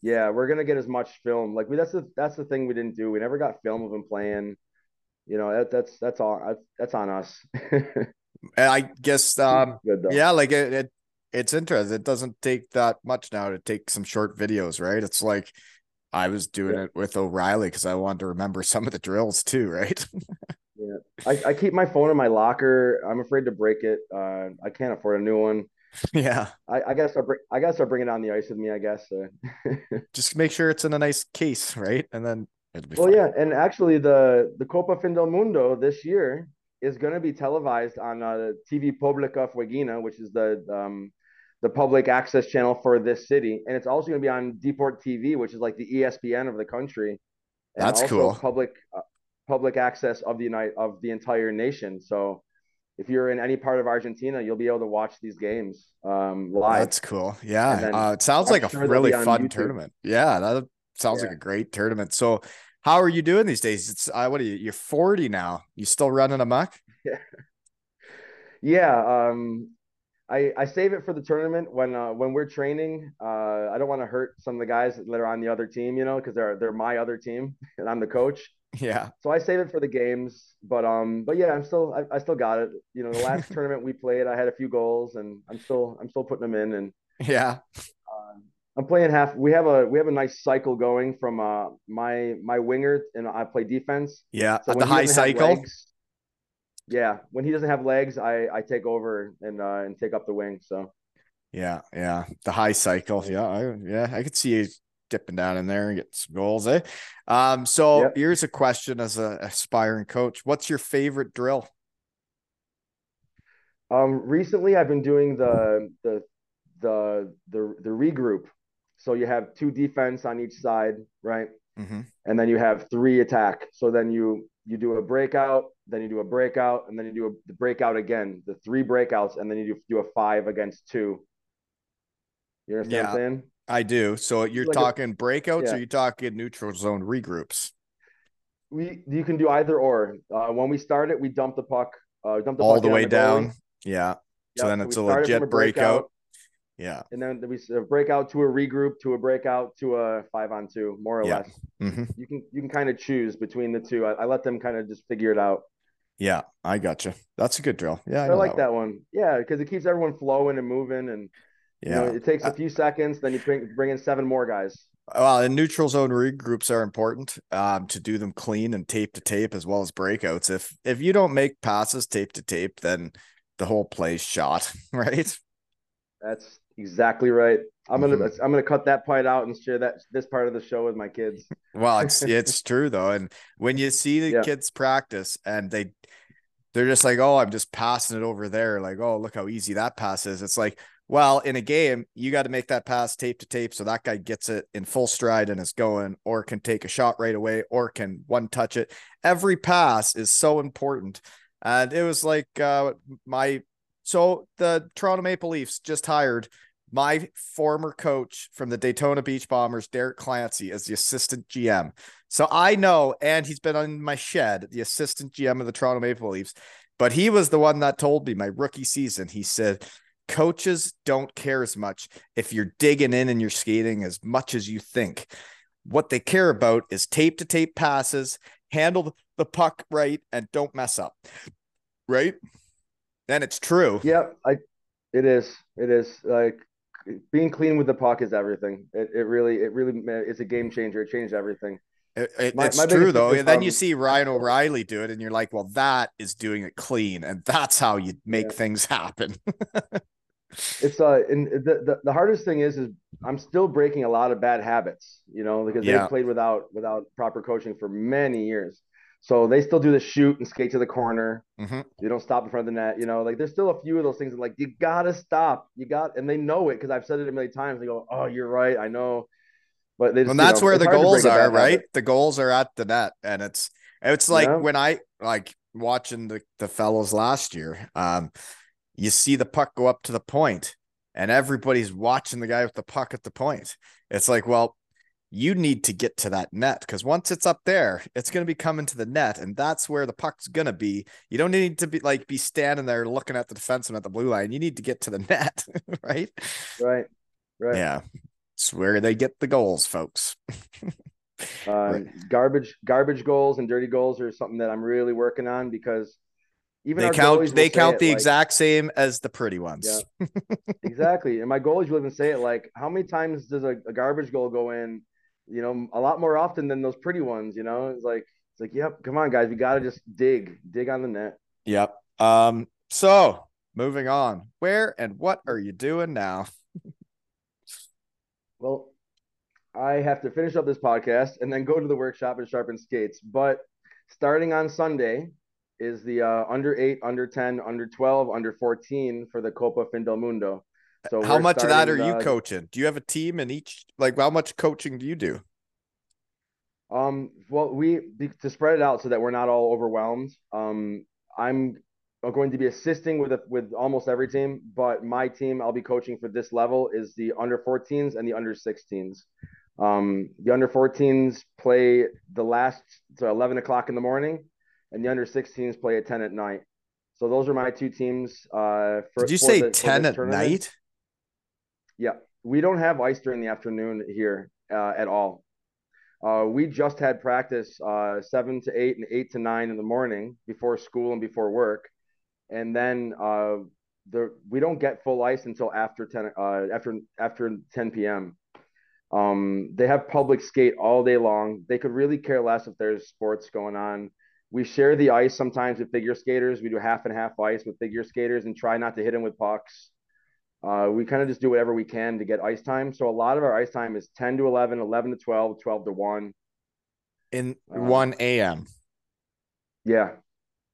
S2: Yeah we're gonna get as much film. Like we, that's the that's the thing we didn't do. We never got film of him playing. You know that, that's that's all that's, on us. [LAUGHS]
S1: I guess um yeah like it, it it's interesting. It doesn't take that much now to take some short videos, right? It's like I was doing yeah. it with O'Reilly because I wanted to remember [LAUGHS] some of the drills too, right? [LAUGHS]
S2: yeah, I, I keep my phone in my locker. I'm afraid to break it. Uh, I can't afford a new one.
S1: Yeah,
S2: I, I guess I bring I guess I bring it on the ice with me. I guess. Uh, [LAUGHS]
S1: Just make sure it's in a nice case, right? And then
S2: it'll be. Well, fine. yeah, and actually the the Copa Fin del Mundo this year is going to be televised on uh, TV Publica Fueguina, which is the um, the public access channel for this city, and it's also going to be on Deport TV, which is like the ESPN of the country.
S1: That's cool.
S2: Public uh, public access of the United of the entire nation. So if you're in any part of Argentina, you'll be able to watch these games um, live.
S1: That's cool. Yeah. Uh, it sounds like a
S2: sure
S1: really fun
S2: YouTube.
S1: tournament. Yeah. That sounds like a great tournament. So, how are you doing these days? It's uh, what are you? You're 40 now. You still running amok? [LAUGHS]
S2: Yeah, um, I I save it for the tournament when uh, when we're training. Uh, I don't want to hurt some of the guys that are on the other team, you know, because they're they're my other team [LAUGHS] and I'm the coach.
S1: Yeah.
S2: So I save it for the games. But um, but yeah, I'm still I, I still got it. You know, the last [LAUGHS] tournament we played, I had a few goals, and I'm still I'm still putting them in. And
S1: Yeah.
S2: uh, I'm playing half. We have a we have a nice cycle going from uh my my winger, and I play defense.
S1: Yeah.
S2: So
S1: the high cycle.
S2: legs- yeah, when he doesn't have legs, I I take over and uh and take up the wing. So
S1: Yeah. Yeah. The high cycle. Yeah. I, yeah. I could see you dipping down in there and get some goals. Eh. Um, so
S2: Yep.
S1: here's a question as a aspiring coach. What's your favorite drill?
S2: um recently I've been doing the the the the the regroup. So you have two defense on each side, right?
S1: Mm-hmm.
S2: And then you have three attack. So then you you do a breakout, then you do a breakout, and then you do a the breakout again. The three breakouts, and then you do, do a five against two. You understand what I'm saying?
S1: I do. So you're
S2: Like a-
S1: talking breakouts
S2: yeah.
S1: or you're talking neutral zone regroups?
S2: We you can do either or. Uh, when we start it, we dump the puck, uh, dump the
S1: All the way
S2: goalie.
S1: down. Yeah. So then it's a
S2: start it from
S1: legit breakout. Yeah.
S2: and then we s- a breakout to a regroup to a breakout to a five on two, more or
S1: Yeah.
S2: less.
S1: hmm
S2: You can you can kind of choose between the two. I, I let them kind of just figure it out.
S1: Yeah. I gotcha. That's a good drill. Yeah. I,
S2: I, like that one. Yeah, because it keeps everyone flowing and moving, and you
S1: Yeah.
S2: know it takes
S1: Uh,
S2: a few seconds. Then you bring bring in seven more guys.
S1: Well, and neutral zone regroups are important um, to do them clean and tape to tape as well as breakouts. If if you don't make passes tape to tape, then the whole play's shot, [LAUGHS] right?
S2: That's exactly right. I'm gonna
S1: Mhm.
S2: I'm gonna cut that part out and share that this part of the show with my kids.
S1: Well, [LAUGHS] it's it's true though, and when you see the
S2: Yeah.
S1: kids practice and they they're just like, oh, I'm just passing it over there, like, oh, look how easy that pass is. It's like, well, in a game, you got to make that pass tape to tape so that guy gets it in full stride and is going, or can take a shot right away, or can one touch it. Every pass is so important, and it was like uh, my so the Toronto Maple Leafs just hired my former coach from the Daytona Beach Bombers, Derek Clancy, as the assistant GM. So I know, and he's been on my shed, the assistant GM of the Toronto Maple Leafs. But he was the one that told me my rookie season. He said, coaches don't care as much if you're digging in and you're skating as much as you think. What they care about is tape to tape passes, handle the puck right, and don't mess up. Right? And it's true.
S2: Yep, I it is. It is like being clean with the puck is everything. It, it really it really it's a game changer. It changed everything.
S1: It, it-
S2: My-
S1: it's
S2: my
S1: true though. And then you see Ryan O'Reilly do it, and you're like, well, that is doing it clean, and that's how you make
S2: Yeah.
S1: things happen. [LAUGHS]
S2: It's uh and the, the the hardest thing is is I'm still breaking a lot of bad habits, you know, because
S1: Yeah.
S2: they played without without proper coaching for many years. So they still do the shoot and skate to the corner.
S1: Mhm.
S2: You don't stop in front of the net. You know, like there's still a few of those things that like you gotta stop. You got and they know it because I've said it a million times. They go, Oh, you're right, I know. But they just,
S1: And
S2: you
S1: that's
S2: know,
S1: where the goals
S2: break a bad
S1: are, right? The goals are at the net, and it's it's like
S2: Yeah.
S1: when I like watching the the fellows last year. Um, you see the puck go up to the point, and everybody's watching the guy with the puck at the point. It's like, well, you need to get to that net because once it's up there, it's going to be coming to the net, and that's where the puck's going to be. You don't need to be like be standing there looking at the defenseman at the blue line. You need to get to the [LAUGHS] net, right?
S2: Right. Right.
S1: Yeah, it's where they get the goals, folks. [LAUGHS]
S2: Um, Garbage, garbage goals and dirty goals are something that I'm really working on because even
S1: they count they count the
S2: like-
S1: exact same as the pretty ones. Yeah. [LAUGHS]
S2: exactly. And my goal goalies will even say it like, how many times does a, a garbage goal go in? You know, a lot more often than those pretty ones. You know, it's like it's like, yep, come on, guys, we got to just dig, dig on the net.
S1: Yep. Um. So moving on, where and what are you doing now? [LAUGHS]
S2: Well, I have to finish up this podcast and then go to the workshop and sharpen skates. But starting on Sunday is the uh, under eight, under 10, under 12, under 14 for the Copa Fin del Mundo. So
S1: how much of that are you
S2: uh,
S1: coaching? Do you have a team in each? Like, how much coaching do you do?
S2: Um, well, we to spread it out so that we're not all overwhelmed. Um, I'm going to be assisting with a, with almost every team, but my team I'll be coaching for this level is the under 14s and the under 16s. Um, the under 14s play the last to 11 o'clock in the morning, and the under 16s play at 10 at night. So those are my two teams. Uh, for,
S1: Did you say
S2: the-
S1: ten at night?
S2: Yeah, we don't have ice during the afternoon here uh, at all. Uh, we just had practice uh, seven to eight and eight to nine in the morning before school and before work, and then uh, the we don't get full ice until after ten uh, after after ten p.m. Um, they have public skate all day long. They could really care less if there's sports going on. We share the ice sometimes with figure skaters. We do half and half ice with figure skaters and try not to hit them with pucks. Uh, we kind of just do whatever we can to get ice time. So a lot of our ice time is 10 to 11, 11 to 12, 12 to 1.
S1: In
S2: Um,
S1: one a.m.
S2: Yeah.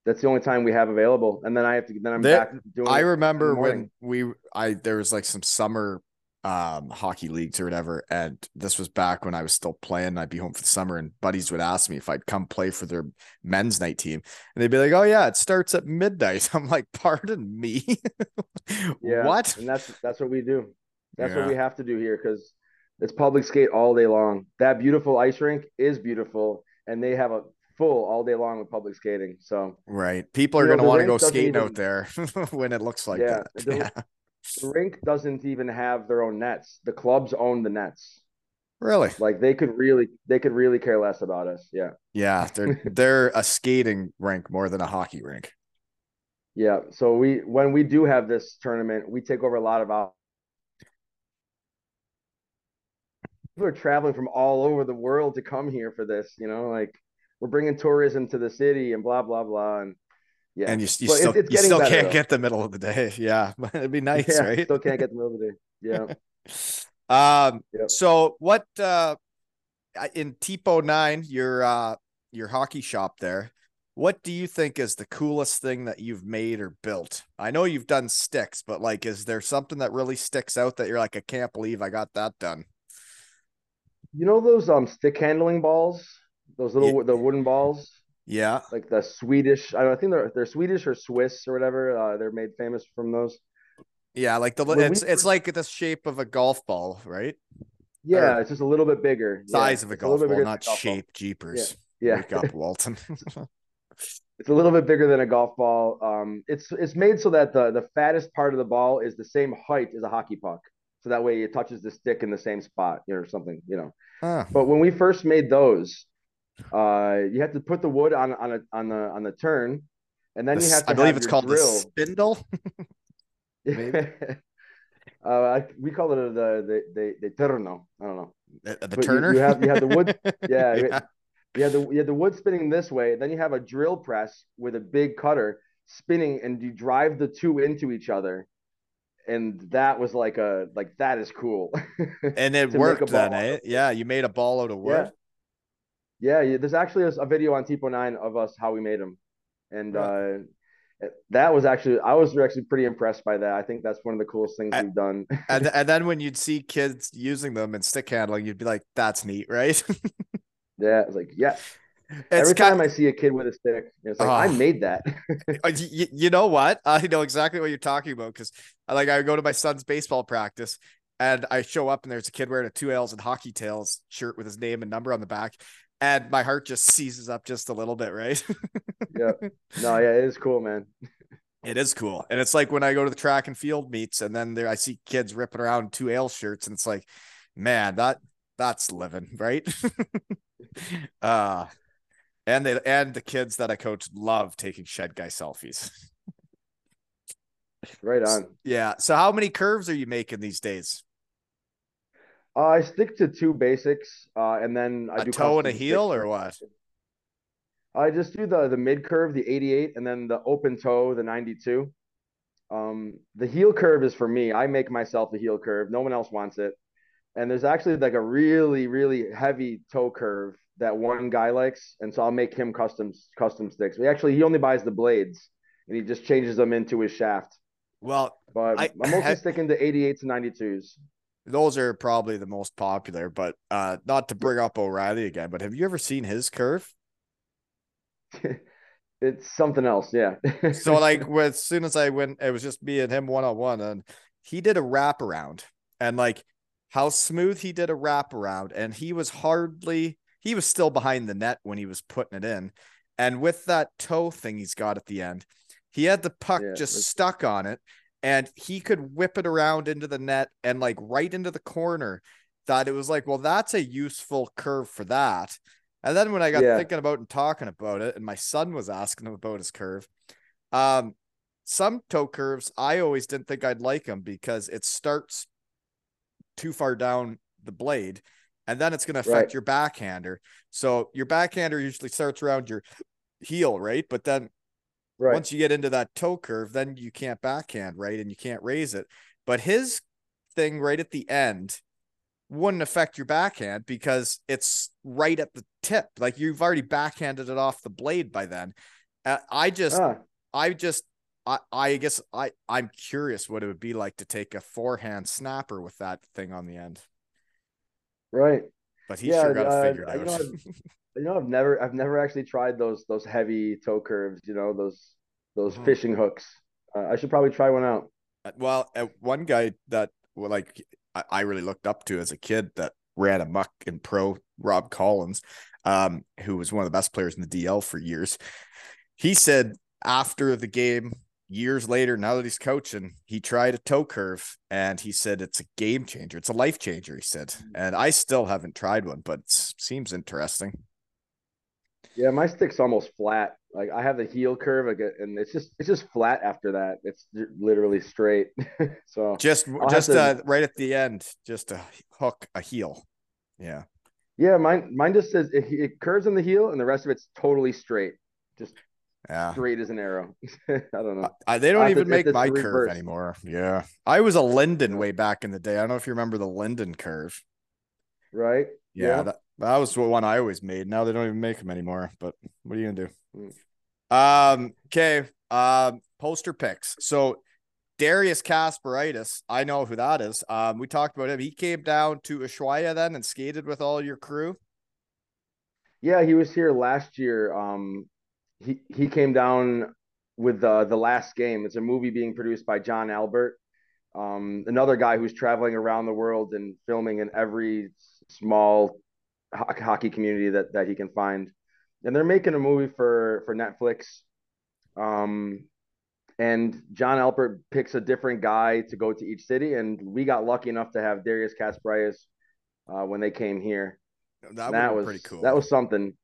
S2: That's the only time we have available. And then I have to, then I'm
S1: There-
S2: back doing
S1: I
S2: it in the
S1: remember when we I there was like some summer um hockey leagues or whatever, and this was back when I was still playing. I'd be home for the summer, and buddies would ask me if I'd come play for their men's night team, and they'd be like, "Oh yeah, it starts at midnight." [LAUGHS] I'm like, "Pardon me, [LAUGHS]
S2: Yeah.
S1: what?"
S2: And that's, that's what we do. That's
S1: Yeah.
S2: what we have to do here because it's public skate all day long. That beautiful ice rink is beautiful. And they have a full all day long with public skating. So
S1: Right, people are gonna want to go skating out there [LAUGHS] when it looks like
S2: Yeah,
S1: that. Yeah,
S2: the rink doesn't even have their own nets. The clubs own the nets.
S1: really.
S2: Like they could really, they could really care less about us. Yeah.
S1: Yeah, they're [LAUGHS] they're a skating rink more than a hockey rink.
S2: Yeah. So we when we do have this tournament, we take over a lot of out. People are traveling from all over the world to come here for this. You know, like we're bringing tourism to the city and blah blah blah. And yeah,
S1: and you, you still
S2: it's, it's
S1: you still
S2: better,
S1: can't
S2: though.
S1: get the middle of the day. [LAUGHS] Yeah, but [LAUGHS] it'd be [LAUGHS] nice,
S2: yeah,
S1: right?
S2: Still can't get the middle of the day. Yeah.
S1: Um.
S2: Yep.
S1: So what? Uh, in Tipo Nine, your uh, your hockey shop there. What do you think is the coolest thing that you've made or built? I know you've done sticks, but like, is there something that really sticks out that you're like, I can't believe I got that done?
S2: You know those um stick handling balls, those little
S1: Ye-
S2: the wooden balls,
S1: Yeah.
S2: like the Swedish. I, I think they're they're Swedish or Swiss or whatever. Uh, they're made famous from those.
S1: Yeah, like the
S2: When we
S1: it's it's like the shape of a golf ball, right?
S2: Yeah,
S1: Or
S2: it's just a little bit bigger. Yeah,
S1: Size of a golf
S2: bit
S1: ball, not
S2: golf ball.
S1: shape. Jeepers.
S2: Yeah.
S1: Wake up, [LAUGHS] Walton.
S2: It's a little bit bigger than a golf ball. Um, it's it's made so that the the fattest part of the ball is the same height as a hockey puck, so that way it touches the stick in the same spot, or something, you know.
S1: Ah,
S2: But when we first made those, uh, you have to put the wood on on a on the on the turn, and then
S1: the
S2: you have to.
S1: I believe it's called the spindle. [LAUGHS] maybe. [LAUGHS]
S2: uh, I, we call it the the the, the turno. I don't know.
S1: The, the
S2: But you-
S1: turner.
S2: you have- you have the wood- [LAUGHS] Yeah,
S1: yeah.
S2: You have the you have the wood spinning this way, then you have a drill press with a big cutter spinning, and you drive the two into each other, and that was like a like that is cool.
S1: And it
S2: to make a
S1: worked then, eh? Yeah, you made a ball out of wood.
S2: yeah, yeah. There's actually a, a video on Tipo Nine of us how we made them, and uh, that was actually I was actually pretty impressed by that. I think that's one of the coolest things
S1: I-
S2: we've done. [LAUGHS]
S1: And and then when you'd see [LAUGHS] kids using them and stick handling, you'd be like, "That's neat, right?" [LAUGHS]
S2: yeah, it's like yeah.
S1: it's
S2: Every time I see a kid with a stick, it's like I
S1: Oh.
S2: made that.
S1: you, you know what? I know exactly what you're talking about because like I go to my son's baseball practice and I show up and there's a kid wearing a two ales and hockey tales shirt with his name and number on the back. And my heart just seizes up just a little bit, right? [LAUGHS]
S2: yeah. No, yeah, it is cool, man.
S1: It is cool. And it's like when I go to the track and field meets and then there I see kids ripping around two ale shirts and it's like, man, that that's living, right? [LAUGHS] uh and they and the kids that I coach love taking shed guy selfies.
S2: Right on. [LAUGHS]
S1: Yeah. So how many curves are you making these days?
S2: Uh, I stick to two basics, uh, and then I
S1: A
S2: do
S1: toe and a heel or what?
S2: I just do the the mid curve, the 88, and then the open toe, the 92. Um, the heel curve is for me. I make myself a heel curve. No one else wants it. And there's actually like a really, really heavy toe curve that one guy likes, and so I'll make him custom custom sticks. We actually he only buys the blades, and he just changes them into his shaft.
S1: Well,
S2: but
S1: I,
S2: am mostly
S1: I-
S2: sticking to 88s and 92s.
S1: Those are probably the most popular, but uh not to bring up O'Reilly again, but have you ever seen his curve? [LAUGHS]
S2: it's something else, yeah.
S1: So like [LAUGHS] with, as soon as I went, it was just me and him one on one, and he did a wraparound, and like how smooth he did a wraparound, and he was hardly he was still behind the net when he was putting it in, and with that toe thing he's got at the end, he had the puck
S2: Yeah,
S1: just stuck on it, and he could whip it around into the net and like right into the corner. That it was like, well, that's a useful curve for that. And then when I got
S2: Yeah.
S1: thinking about and talking about it, and my son was asking him about his curve, um, some toe curves I always didn't think I'd like them because it starts too far down the blade, and then it's going to affect
S2: Right.
S1: your backhander. So your backhander usually starts around your heel, right? But then
S2: right.
S1: once you get into that toe curve, then you can't backhand, right? And you can't raise it. But his thing right at the end wouldn't affect your backhand because it's right at the tip. Like you've already backhanded it off the blade by then. Uh, I just,
S2: Ah,
S1: I just, I, I guess I, I'm curious what it would be like to take a forehand snapper with that thing on the end.
S2: right.
S1: But he
S2: Yeah,
S1: sure got
S2: uh,
S1: figure it
S2: know,
S1: out.
S2: You know, I've never I've never actually tried those those heavy toe curves, you know, those those
S1: Mhm.
S2: fishing hooks. Uh, I should probably try one out.
S1: Uh, Well, uh, one guy that well, like I, I really looked up to as a kid that ran amok in pro, Rob Collins, um, who was one of the best players in the DEL for years. He said after the game, years later, now that he's coaching, he tried a toe curve and he said it's a game changer. It's a life changer. He said, and I still haven't tried one, but it seems interesting.
S2: Yeah, my stick's almost flat. Like I have the heel curve, and it's just it's just flat after that. It's literally straight. [LAUGHS] so
S1: Just,
S2: have
S1: just
S2: to-
S1: uh, right at the end, just a hook, a heel. Yeah.
S2: yeah, mine mine just says it, it curves on the heel, and the rest of it's totally straight, just
S1: Yeah.
S2: straight as an arrow. [LAUGHS] I don't know.
S1: I, they don't even
S2: it's-
S1: make my curve
S2: reverse.
S1: anymore. Yeah. I was a Linden way back in the day. I don't know if you remember the Linden curve.
S2: Right?
S1: Yeah.
S2: Yeah.
S1: That, that was the one I always made. Now they don't even make them anymore. But what are you going to
S2: Mm.
S1: do? Um, okay. Um, poster picks. So Darius Kasparaitis, I know who that is. Um, we talked about him. He came down to Ushuaia then and skated with all your crew.
S2: Yeah, he was here last year. Um, he he came down with the the last game. It's a movie being produced by John Albert, um, another guy who's traveling around the world and filming in every small hockey community that that he can find. And they're making a movie for for Netflix. Um, and John Albert picks a different guy to go to each city, and we got lucky enough to have Darius Kasparaitis uh, when they came here
S1: That,
S2: that was
S1: pretty cool.
S2: That was something.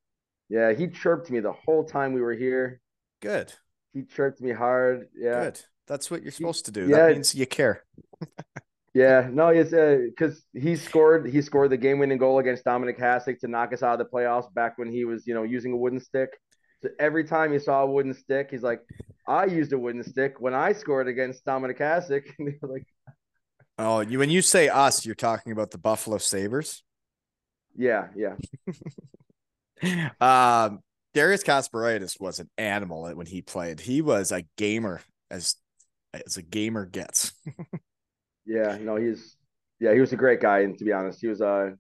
S2: Yeah, he chirped me the whole time we were here.
S1: good.
S2: He chirped me hard. Yeah,
S1: Good. That's what you're supposed to do.
S2: yeah.
S1: That means you care. [LAUGHS]
S2: yeah. No, it's because he scored. He scored the game-winning goal against Dominik Hasek to knock us out of the playoffs back when he was, you know, using a wooden stick. So every time he saw a wooden stick, he's like, "I used a wooden stick when I scored against Dominik Hasek." [LAUGHS] And they were like,
S1: Oh, you when you say us, you're talking about the Buffalo Sabres.
S2: "Yeah, yeah, [LAUGHS]
S1: um, Darius Kasparaitis was an animal when he played. He was a gamer as as a gamer gets. [LAUGHS]
S2: yeah." No, he's yeah, he was a great guy. And to be honest, he was uh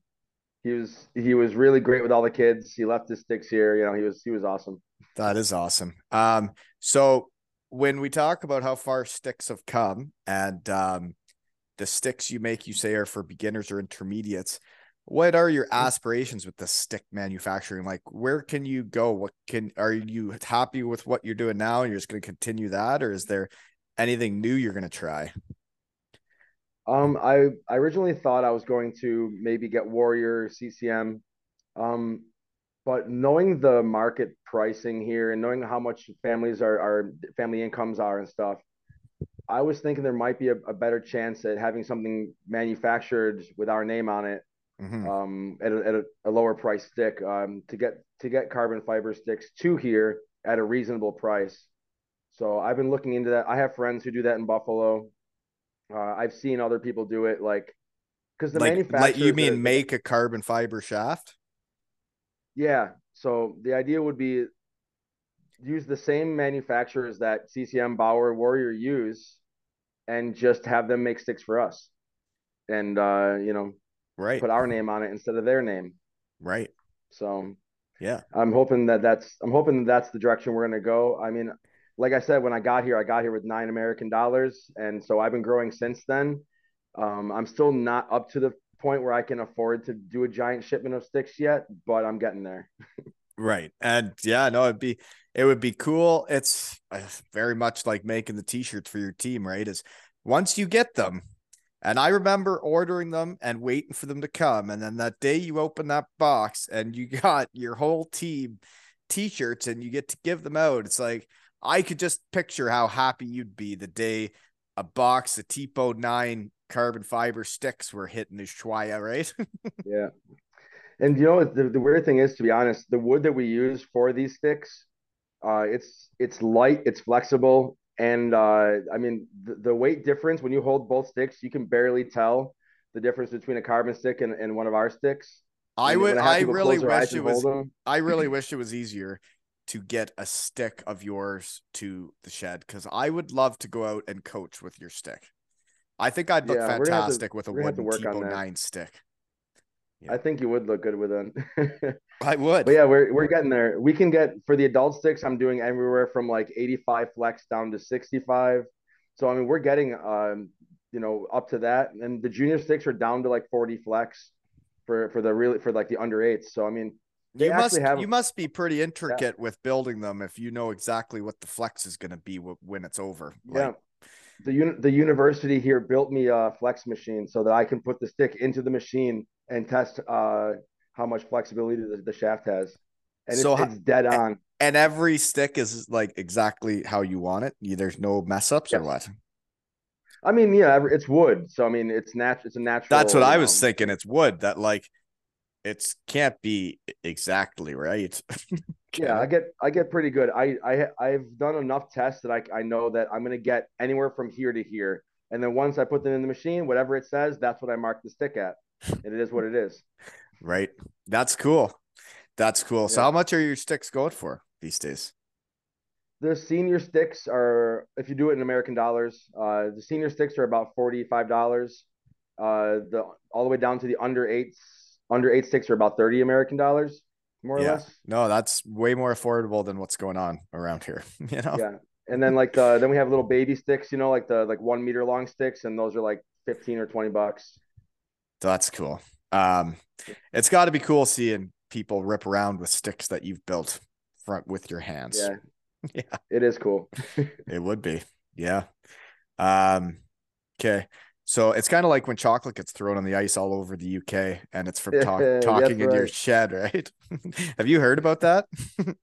S2: he was he was really great with all the kids. He left his sticks here. You know, he was he was awesome.
S1: That is awesome. Um, so when we talk about how far sticks have come and um the sticks you make you say are for beginners or intermediates, what are your aspirations with the stick manufacturing? Like where can you go? What can are you happy with what you're doing now and you're just gonna continue that, or is there anything new you're gonna try?
S2: Um, I I originally thought I was going to maybe get Warrior CCM, um, but knowing the market pricing here and knowing how much families are are family incomes are and stuff, I was thinking there might be a, a better chance at having something manufactured with our name on it,
S1: Mhm.
S2: um, at a, at a, a lower price stick, um, to get to get carbon fiber sticks to here at a reasonable price. So I've been looking into that. I have friends who do that in Buffalo. Uh, I've seen other people do it, like because the
S1: like, like
S2: manufacturers.
S1: you mean
S2: the-
S1: make a carbon fiber shaft?
S2: Yeah. So the idea would be use the same manufacturers that CCM Bauer Warrior use, and just have them make sticks for us, and uh, you know,
S1: right,
S2: put our name on it instead of their name.
S1: Right.
S2: So
S1: yeah,
S2: I'm hoping that that's I'm hoping that that's the direction we're gonna go. I mean, like I said, when I got here, I got here with nine American dollars, and so I've been growing since then. Um, I'm still not up to the point where I can afford to do a giant shipment of sticks yet, but I'm getting there.
S1: right, and yeah, no, it'd be it would be cool. It's uh, very much like making the t-shirts for your team, right? Is once you get them, and I remember ordering them and waiting for them to come. And then that day you open that box and you [LAUGHS] got your whole team t-shirts and you get to give them out. It's like I could just picture how happy you'd be the day a box of Tipo 9 carbon fiber sticks were hitting Ushuaia, right? [LAUGHS]
S2: yeah. And you know the, the weird thing is to be honest, the wood that we use for these sticks, uh, it's it's light, it's flexible, and uh, I mean, the, the, weight difference when you hold both sticks, you can barely tell the difference between a carbon stick and, and one of our sticks.
S1: I would. I really wish it was. I really wish it was easier to get a stick of yours to the shed because I would love to go out and coach with your stick. I think I'd look yeah, fantastic to, with a wooden Tipo Nine stick.
S2: Yeah. I think you would look good with them. [LAUGHS]
S1: I would.
S2: But yeah, we're we're getting there. We can get for the adult sticks. I'm doing everywhere from like 85 flex down to 65. So I mean, we're getting um, you know, up to that. And the junior sticks are down to like 40 flex for for the really for like the under eights. So I mean,
S1: you must have, you must be pretty intricate yeah. with building them if you know exactly what the flex is going to be when it's over.
S2: Yeah. Like, the un- the university here built me a flex machine so that I can put the stick into the machine and test uh, how much flexibility the, the shaft has. And so it's, it's dead on.
S1: And every stick is like exactly how you want it. There's no mess ups or what?
S2: I mean, yeah, it's wood, so I mean, it's natural. It's a natural.
S1: That's what I was um, thinking. It's wood that like it's can't be exactly right. [LAUGHS]
S2: yeah, I get I get pretty good. I I I've done enough tests that I I know that I'm gonna get anywhere from here to here, and then once I put them in the machine, whatever it says, that's what I mark the stick at, and it is what it is. [LAUGHS]
S1: Right. That's cool. That's cool. Yeah. So how much are your sticks going for these days?
S2: The senior sticks are, if you do it in American dollars, uh, the senior sticks are about forty-five dollars. Uh, the all the way down to the under eights, under eight sticks are about thirty American dollars more or less.
S1: No, that's way more affordable than what's going on around here. [LAUGHS] You know.
S2: Yeah, and then like the then we have little baby sticks, you know, like the like one meter long sticks, and those are like fifteen or twenty bucks.
S1: That's cool. Um, it's got to be cool seeing people rip around with sticks that you've built front with your hands.
S2: Yeah, [LAUGHS] yeah, it is cool.
S1: it would be. Yeah. Um. Okay. So it's kind of like when chocolate gets thrown on the ice all over the UK and it's from [LAUGHS] talk, talking in right. your shed, [LAUGHS] right? Have you heard about that? [LAUGHS]
S2: oh,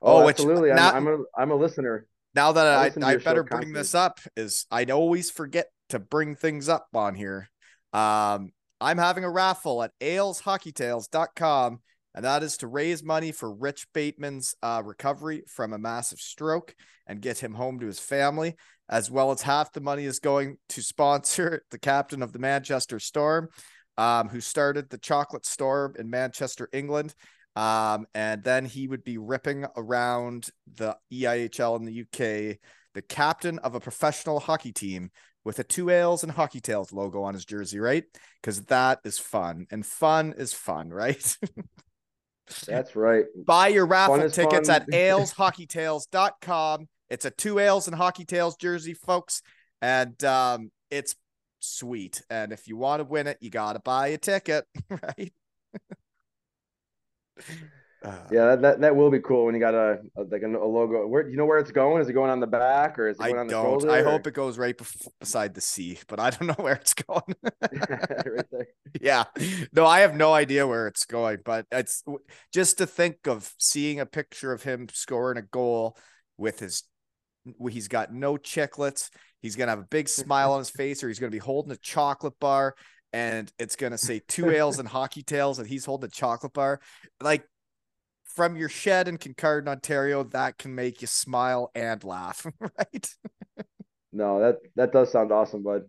S2: oh absolutely. Which, now, I'm, I'm, a, I'm a listener.
S1: Now that I, I, I better bring this up is I always forget to bring things up on here. Um, I'm having a raffle at aleshockeytales.com and that is to raise money for Rich Bateman's uh, recovery from a massive stroke and get him home to his family as well as half the money is going to sponsor [LAUGHS] the captain of the Manchester Storm, um, who started the Chocolate Storm in Manchester, England. Um, and then he would be ripping around the EIHL in the UK, the captain of a professional hockey team with a two ales and hockey tales logo on his jersey, right? Because that is fun and fun is fun, [LAUGHS] right?
S2: That's right.
S1: Buy your raffle tickets fun. at aleshockeytales.com it's a two ales and hockey tales jersey, folks, and um, it's sweet. And if you want to win it, you got to buy a ticket, [LAUGHS] right?
S2: Uh, [LAUGHS] yeah, that, that, that will be cool when you got a, a like a, a, logo. Where you know where it's going? Is it going on the back or is it going I on the don't. shoulder?
S1: I or? hope it goes right bef- beside the C, but I don't [LAUGHS] know where it's going. right there. Yeah, no, I have no idea where it's going. But it's just to think of seeing a picture of him scoring a goal with his he's got no chiclets. He's gonna have a big [LAUGHS] smile on his face, or he's gonna be holding a chocolate bar, and it's gonna say two ales and hockey tales, and he's holding a chocolate bar. Like from your shed in Kincardine, Ontario, that can make you smile and laugh, [LAUGHS] right?
S2: no, that that does sound awesome, bud.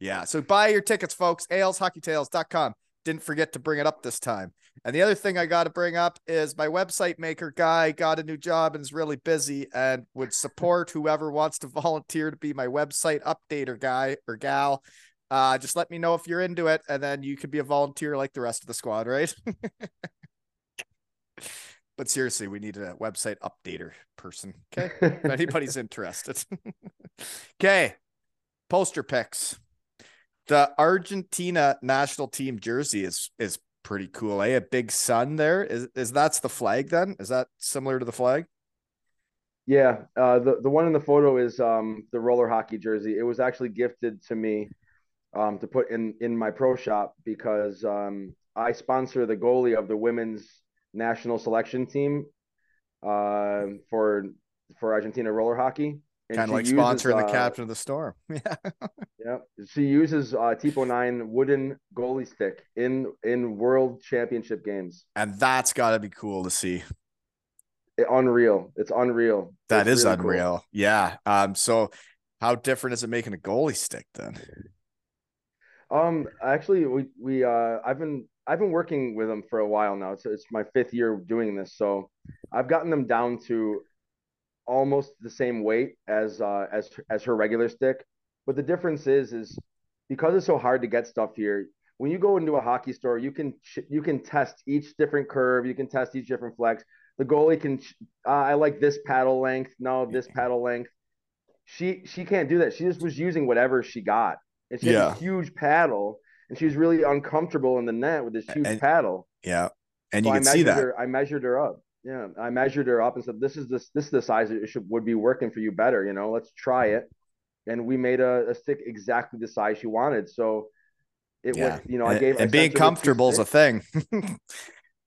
S1: Yeah. So buy your tickets, folks. aleshockeytales.com. didn't forget to bring it up this time. And the other thing I got to bring up is my website maker guy got a new job and is really busy and would support whoever wants to [LAUGHS] volunteer to be my website updater guy or gal. Uh, just let me know if you're into it, and then you could be a volunteer like the rest of the squad, right? [LAUGHS] but seriously, we need a website updater person. Okay. if anybody's [LAUGHS] interested. okay. Poster picks. The Argentina national team jersey is is pretty cool. Eh? A big sun there. Is is that's the flag then? Is that similar to the flag?
S2: Yeah. Uh the, the one in the photo is um the roller hockey jersey. It was actually gifted to me um to put in in my pro shop because um I sponsor the goalie of the women's national selection team uh, for for Argentina roller hockey.
S1: Kind of like sponsoring uh, the captain of the storm. [LAUGHS]
S2: Yeah. yeah. She uses uh, Tipo Nine wooden goalie stick in in World Championship games,
S1: and that's got to be cool to see.
S2: It, unreal. It's unreal.
S1: That
S2: it's
S1: is really unreal. Cool. Yeah. Um. So, how different is it making a goalie stick then?
S2: Um. Actually, we we uh I've been I've been working with them for a while now. It's it's my fifth year doing this, so I've gotten them down to almost the same weight as uh, as as her regular stick. But the difference is is because it's so hard to get stuff here. When you go into a hockey store, you can you can test each different curve. You can test each different flex. The goalie can. Uh, I like this paddle length. No, this paddle length. She she can't do that. She just was using whatever she got, and she yeah. has a huge paddle and she was really uncomfortable in the net with this huge and, paddle.
S1: Yeah, and so you can see that.
S2: Her, I measured her up. Yeah, I measured her up and said, "This is this this is the size it should would be working for you better. You know, let's try it." And we made a, a stick exactly the size she wanted. So it yeah. was, you know, I gave
S1: and being comfortable is a thing. [LAUGHS]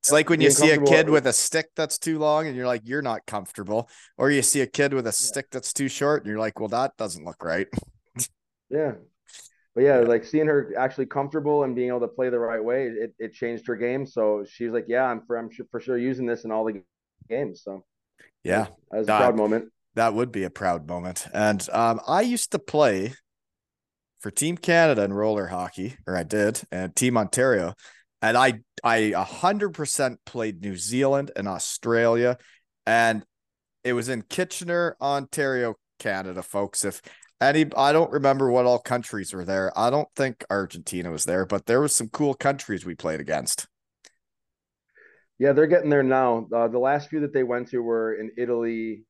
S1: It's like when you see a kid with a stick that's too long and you're like, you're not comfortable. Or you see a kid with a stick that's too short and you're like, well, that doesn't look right. [LAUGHS]
S2: yeah but yeah, like seeing her actually comfortable and being able to play the right way, it, it changed her game. So she was like, yeah, I'm for, I'm for sure using this in all the games. So
S1: yeah,
S2: that was a proud moment.
S1: That would be a proud moment. And um, I used to play for Team Canada in roller hockey, or I did, and Team Ontario. And I I a hundred percent played New Zealand and Australia, and it was in Kitchener, Ontario, Canada, folks. If any I don't remember what all countries were there. I don't think Argentina was there, but there was some cool countries we played against.
S2: Yeah, they're getting there now. Uh, the last few that they went to were in Italy.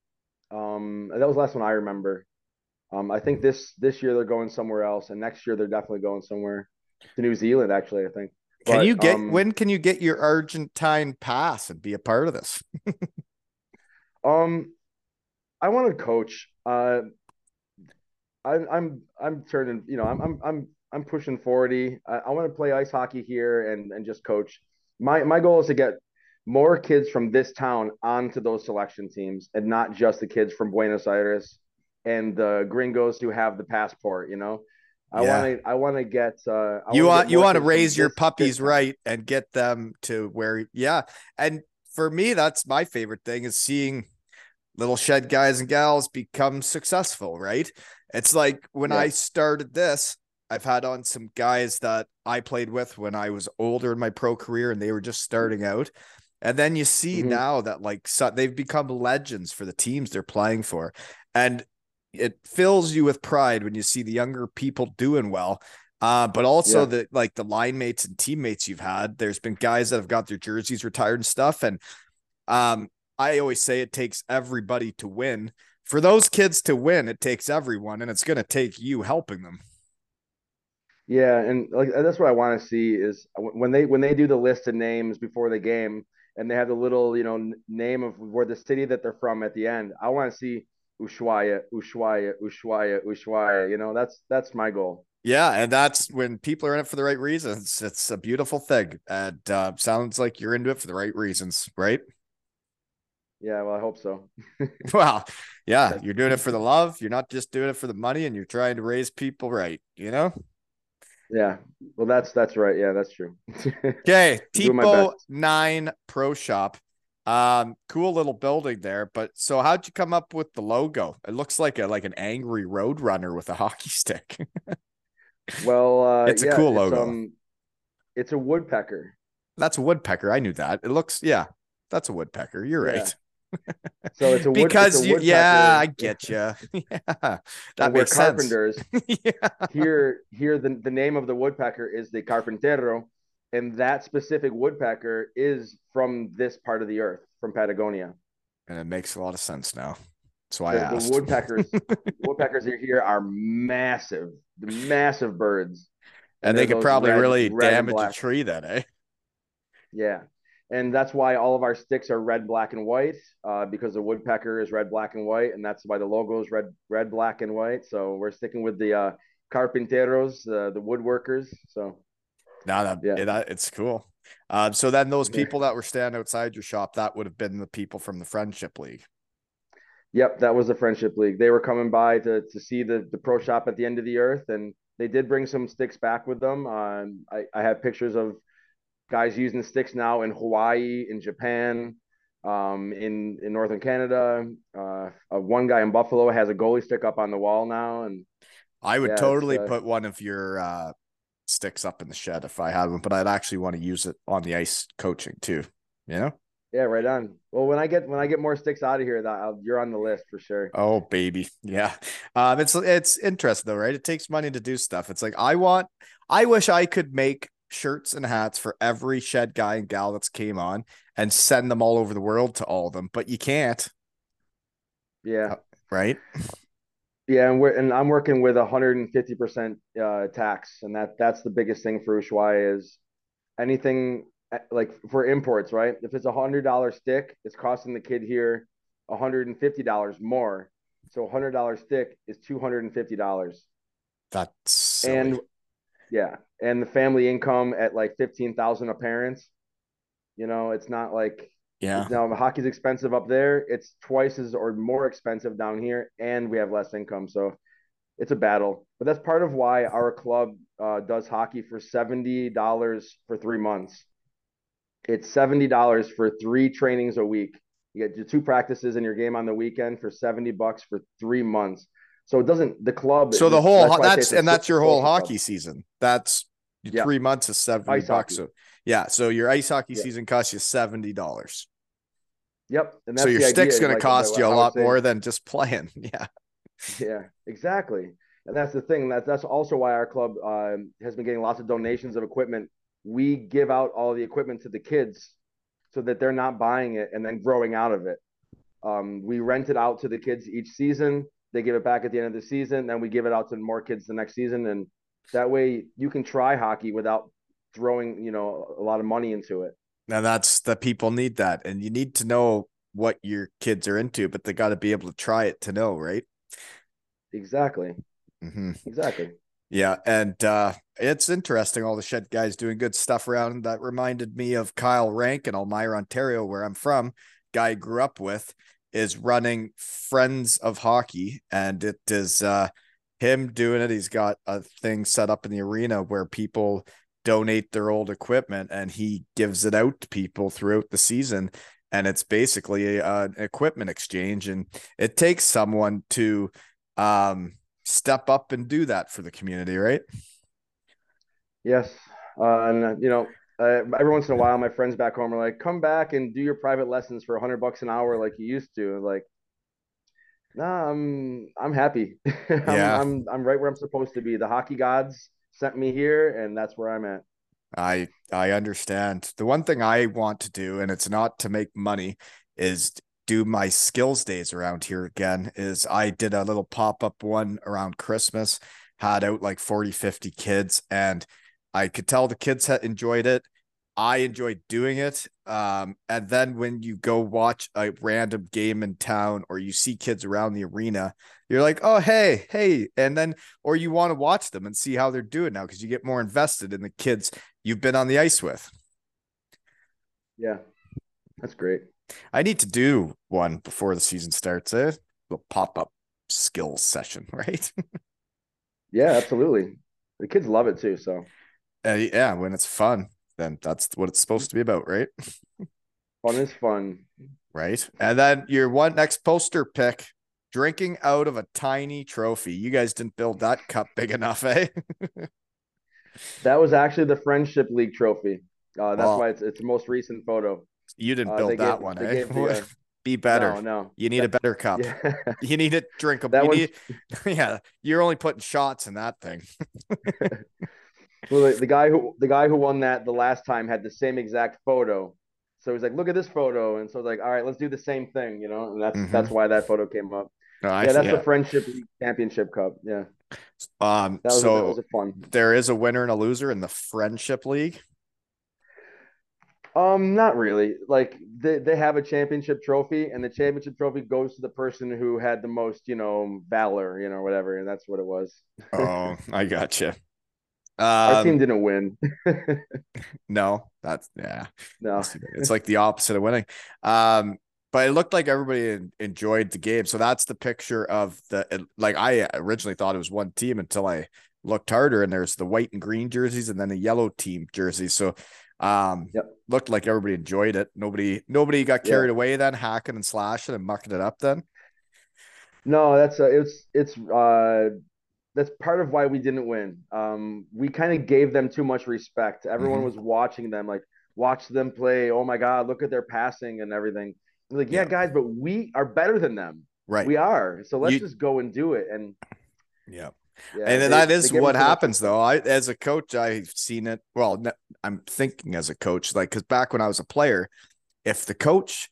S2: Um, that was the last one I remember. Um, I think this this year they're going somewhere else, and next year they're definitely going somewhere to New Zealand. Actually, I think.
S1: Can you get um, when can you get your Argentine pass and be a part of this? [LAUGHS]
S2: um, I want to coach. Uh, I'm I'm I'm turning, you know, I'm I'm I'm I'm pushing 40. I, I want to play ice hockey here and and just coach. My my goal is to get more kids from this town onto those selection teams and not just the kids from Buenos Aires and the gringos who have the passport, you know. I yeah. want to I want to get uh
S1: I You want you want to raise your puppies right and get them to where yeah. And for me that's my favorite thing is seeing little shed guys and gals become successful, right? It's like when yeah. I started this, I've had on some guys that I played with when I was older in my pro career and they were just starting out. And then you see mm-hmm. now that like so they've become legends for the teams they're playing for. And it fills you with pride when you see the younger people doing well. Uh, but also yeah. the like the line mates and teammates you've had. There's been guys that have got their jerseys retired and stuff. And um, I always say it takes everybody to win for those kids to win, it takes everyone, and it's going to take you helping them.
S2: Yeah, and like that's what I want to see is when they when they do the list of names before the game, and they have the little you know name of where the city that they're from at the end. I want to see Ushuaia, Ushuaia, Ushuaia, Ushuaia. You know, that's that's my goal.
S1: Yeah, and that's when people are in it for the right reasons. It's a beautiful thing, and uh, sounds like you're into it for the right reasons, right?
S2: Yeah, well, I hope so. [LAUGHS] [LAUGHS]
S1: well, yeah, you're doing it for the love. You're not just doing it for the money, and you're trying to raise people right. You know.
S2: Yeah, well, that's that's right. Yeah, that's true. [LAUGHS]
S1: okay, Tipo Nine Pro Shop. Um, cool little building there. But so, how'd you come up with the logo? It looks like a like an angry road runner with a hockey stick.
S2: well, uh,
S1: it's a
S2: yeah,
S1: cool logo. Um,
S2: It's a woodpecker.
S1: That's a woodpecker. I knew that. It looks, yeah, that's a woodpecker. You're
S2: Yeah.
S1: right.
S2: So it's a wood,
S1: because
S2: it's a
S1: you, yeah, I get you. [LAUGHS] yeah, that
S2: And we're
S1: makes sense.
S2: carpenters. [LAUGHS]
S1: yeah.
S2: here here the, the name of the woodpecker is the carpintero and that specific woodpecker is from this part of the earth from patagonia
S1: And it makes a lot of sense now. That's why I
S2: the, the woodpeckers [LAUGHS] woodpeckers here are massive massive birds
S1: and they
S2: they're
S1: could probably
S2: red-
S1: really
S2: red
S1: damage a tree then, eh?
S2: yeah and that's why all of our sticks are red black and white uh, because the woodpecker is red black and white and that's why the logo is red red black and white so we're sticking with the uh, carpinteros uh, the woodworkers so
S1: Now that,
S2: Yeah.
S1: yeah, that it's cool. Um, so then those people that were standing outside your shop, that would have been the people from the friendship league.
S2: Yep, that was the friendship league. They were coming by to to see the the pro shop at the end of the earth, and they did bring some sticks back with them. Um, I I have pictures of guys using sticks now in Hawaii, in Japan, um, in in northern Canada. Uh, uh, one guy in Buffalo has a goalie stick up on the wall now, and
S1: I would
S2: Yeah,
S1: totally
S2: uh,
S1: put one of your uh, sticks up in the shed if I had one, but I'd actually want to use it on the ice coaching too. You know?
S2: yeah, right on. Well, when I get when I get more sticks out of here, that I'll, you're on the list for sure.
S1: Oh baby, yeah. Um, it's it's interesting though, right? It takes money to do stuff. It's like I want. I wish I could make shirts and hats for every shed guy and gal that's came on and send them all over the world to all of them, but you can't,
S2: Yeah.
S1: right?
S2: Yeah, and we're and I'm working with a hundred and fifty percent uh tax, and that that's the biggest thing for Ushuaia is anything uh, like for imports, right? If it's a hundred dollar stick, it's costing the kid here a hundred and fifty dollars more. So a hundred dollar stick is two hundred and fifty dollars,
S1: That's silly.
S2: and yeah, and the family income at like fifteen thousand a parent. You know, it's not like
S1: yeah.
S2: now hockey's expensive up there. It's twice as or more expensive down here, and we have less income. So it's a battle. But that's part of why our club uh, does hockey for seventy dollars for three months. It's seventy dollars for three trainings a week. You get your two practices and your game on the weekend for seventy bucks for three months. So it doesn't the club.
S1: So the whole ho-
S2: why I say
S1: that's and that's your whole hockey season. That's
S2: Yeah.
S1: three months is seventy
S2: Ice
S1: bucks. So yeah, so your ice hockey
S2: Yeah.
S1: season costs you seventy dollars.
S2: Yep. And
S1: So your stick's going
S2: like,
S1: to cost you a lot more than just playing. [LAUGHS] Yeah,
S2: Yeah, exactly. And that's the thing. That that's also why our club um, has been getting lots of donations of equipment. We give out all the equipment to the kids so that they're not buying it and then growing out of it. Um, we rent it out to the kids each season. They give it back at the end of the season. Then we give it out to more kids the next season, and that way you can try hockey without throwing you know a lot of money into it.
S1: now that's the people need that, and you need to know what your kids are into, but they got to be able to try it to know, right?
S2: Exactly.
S1: hmm
S2: Exactly.
S1: Yeah, and uh it's interesting. All the shed guys doing good stuff around. That reminded me of Kyle Rank in Elmira, Ontario, where I'm from. Guy I grew up with is running Friends of Hockey, and it is uh him doing it. He's got a thing set up in the arena where people donate their old equipment, and he gives it out to people throughout the season. And it's basically a, an equipment exchange, and it takes someone to um step up and do that for the community, right?
S2: Yes. Uh, and, uh, you know, uh, every once in a while, my friends back home are like, come back and do your private lessons for a hundred bucks an hour like you used to. Like, nah, I'm, I'm happy. [LAUGHS] I'm,
S1: Yeah.
S2: I'm, I'm right where I'm supposed to be. The hockey gods sent me here and that's where I'm at.
S1: I I understand. The one thing I want to do, and it's not to make money, is do my skills days around here again. Is I did a little pop-up one around Christmas, had out like 40, 50 kids, and I could tell the kids had enjoyed it. I enjoyed doing it. Um, and then when you go watch a random game in town or you see kids around the arena, you're like, oh, hey, hey. And then, or you want to watch them and see how they're doing now because you get more invested in the kids you've been on the ice with.
S2: Yeah. That's great.
S1: I need to do one before the season starts. Eh? A pop up skills session, [LAUGHS] right?
S2: Yeah, absolutely. The kids love it too. So
S1: uh, yeah, when it's fun, then that's what it's supposed to be about, right?
S2: fun is fun.
S1: Right. And then your one next poster pick drinking out of a tiny trophy. You guys didn't build that cup big enough, eh? [LAUGHS]
S2: That was actually the Friendship League trophy. Uh, that's
S1: Well-
S2: why it's it's the most recent photo.
S1: You didn't
S2: Uh,
S1: build that
S2: gave-
S1: one, eh?
S2: the, [LAUGHS] uh,
S1: Be better.
S2: No, no.
S1: You need a better [LAUGHS] cup.
S2: Yeah.
S1: You need it drinkable.
S2: That
S1: You need, yeah, you're only putting shots in that thing.
S2: Well, the, the guy who the guy who won that the last time had the same exact photo. So he's like, "Look at this photo," and so I was like, "All right, let's do the same thing," you know. And that's
S1: Mhm.
S2: that's why that photo came up.
S1: I,
S2: yeah, that's
S1: yeah.
S2: the Friendship League Championship Cup. Yeah,
S1: um.
S2: was,
S1: so
S2: that was a fun.
S1: there is a winner and a loser in the friendship league.
S2: Um, not really. Like they, they have a championship trophy, and the championship trophy goes to the person who had the most, you know, valor, you know, whatever, and that's what it was.
S1: Oh, I got you.
S2: Our team
S1: Um,
S2: didn't win. [LAUGHS]
S1: no, that's yeah.
S2: no.
S1: It's like the opposite of winning. Um, but it looked like everybody enjoyed the game. So that's the picture of the like I originally thought it was one team until I looked harder and there's the white and green jerseys and then the yellow team jerseys. So um
S2: Yep.
S1: looked like everybody enjoyed it. Nobody nobody got
S2: Yeah.
S1: carried away then hacking and slashing and mucking it up then.
S2: No, that's uh, it's it's uh that's part of why we didn't win. Um, we kind of gave them too much respect. Everyone
S1: Mhm.
S2: was watching them, like watch them play. Oh my God, look at their passing and everything. Like, yeah,
S1: Yeah.
S2: guys, but we are better than them.
S1: Right.
S2: We are. So let's
S1: You-
S2: just go and do it. And
S1: yeah.
S2: yeah,
S1: and then
S2: they-
S1: that is what
S2: them too much
S1: happens though i as a coach i've seen it well I'm thinking as a coach like because back when i was a player if the coach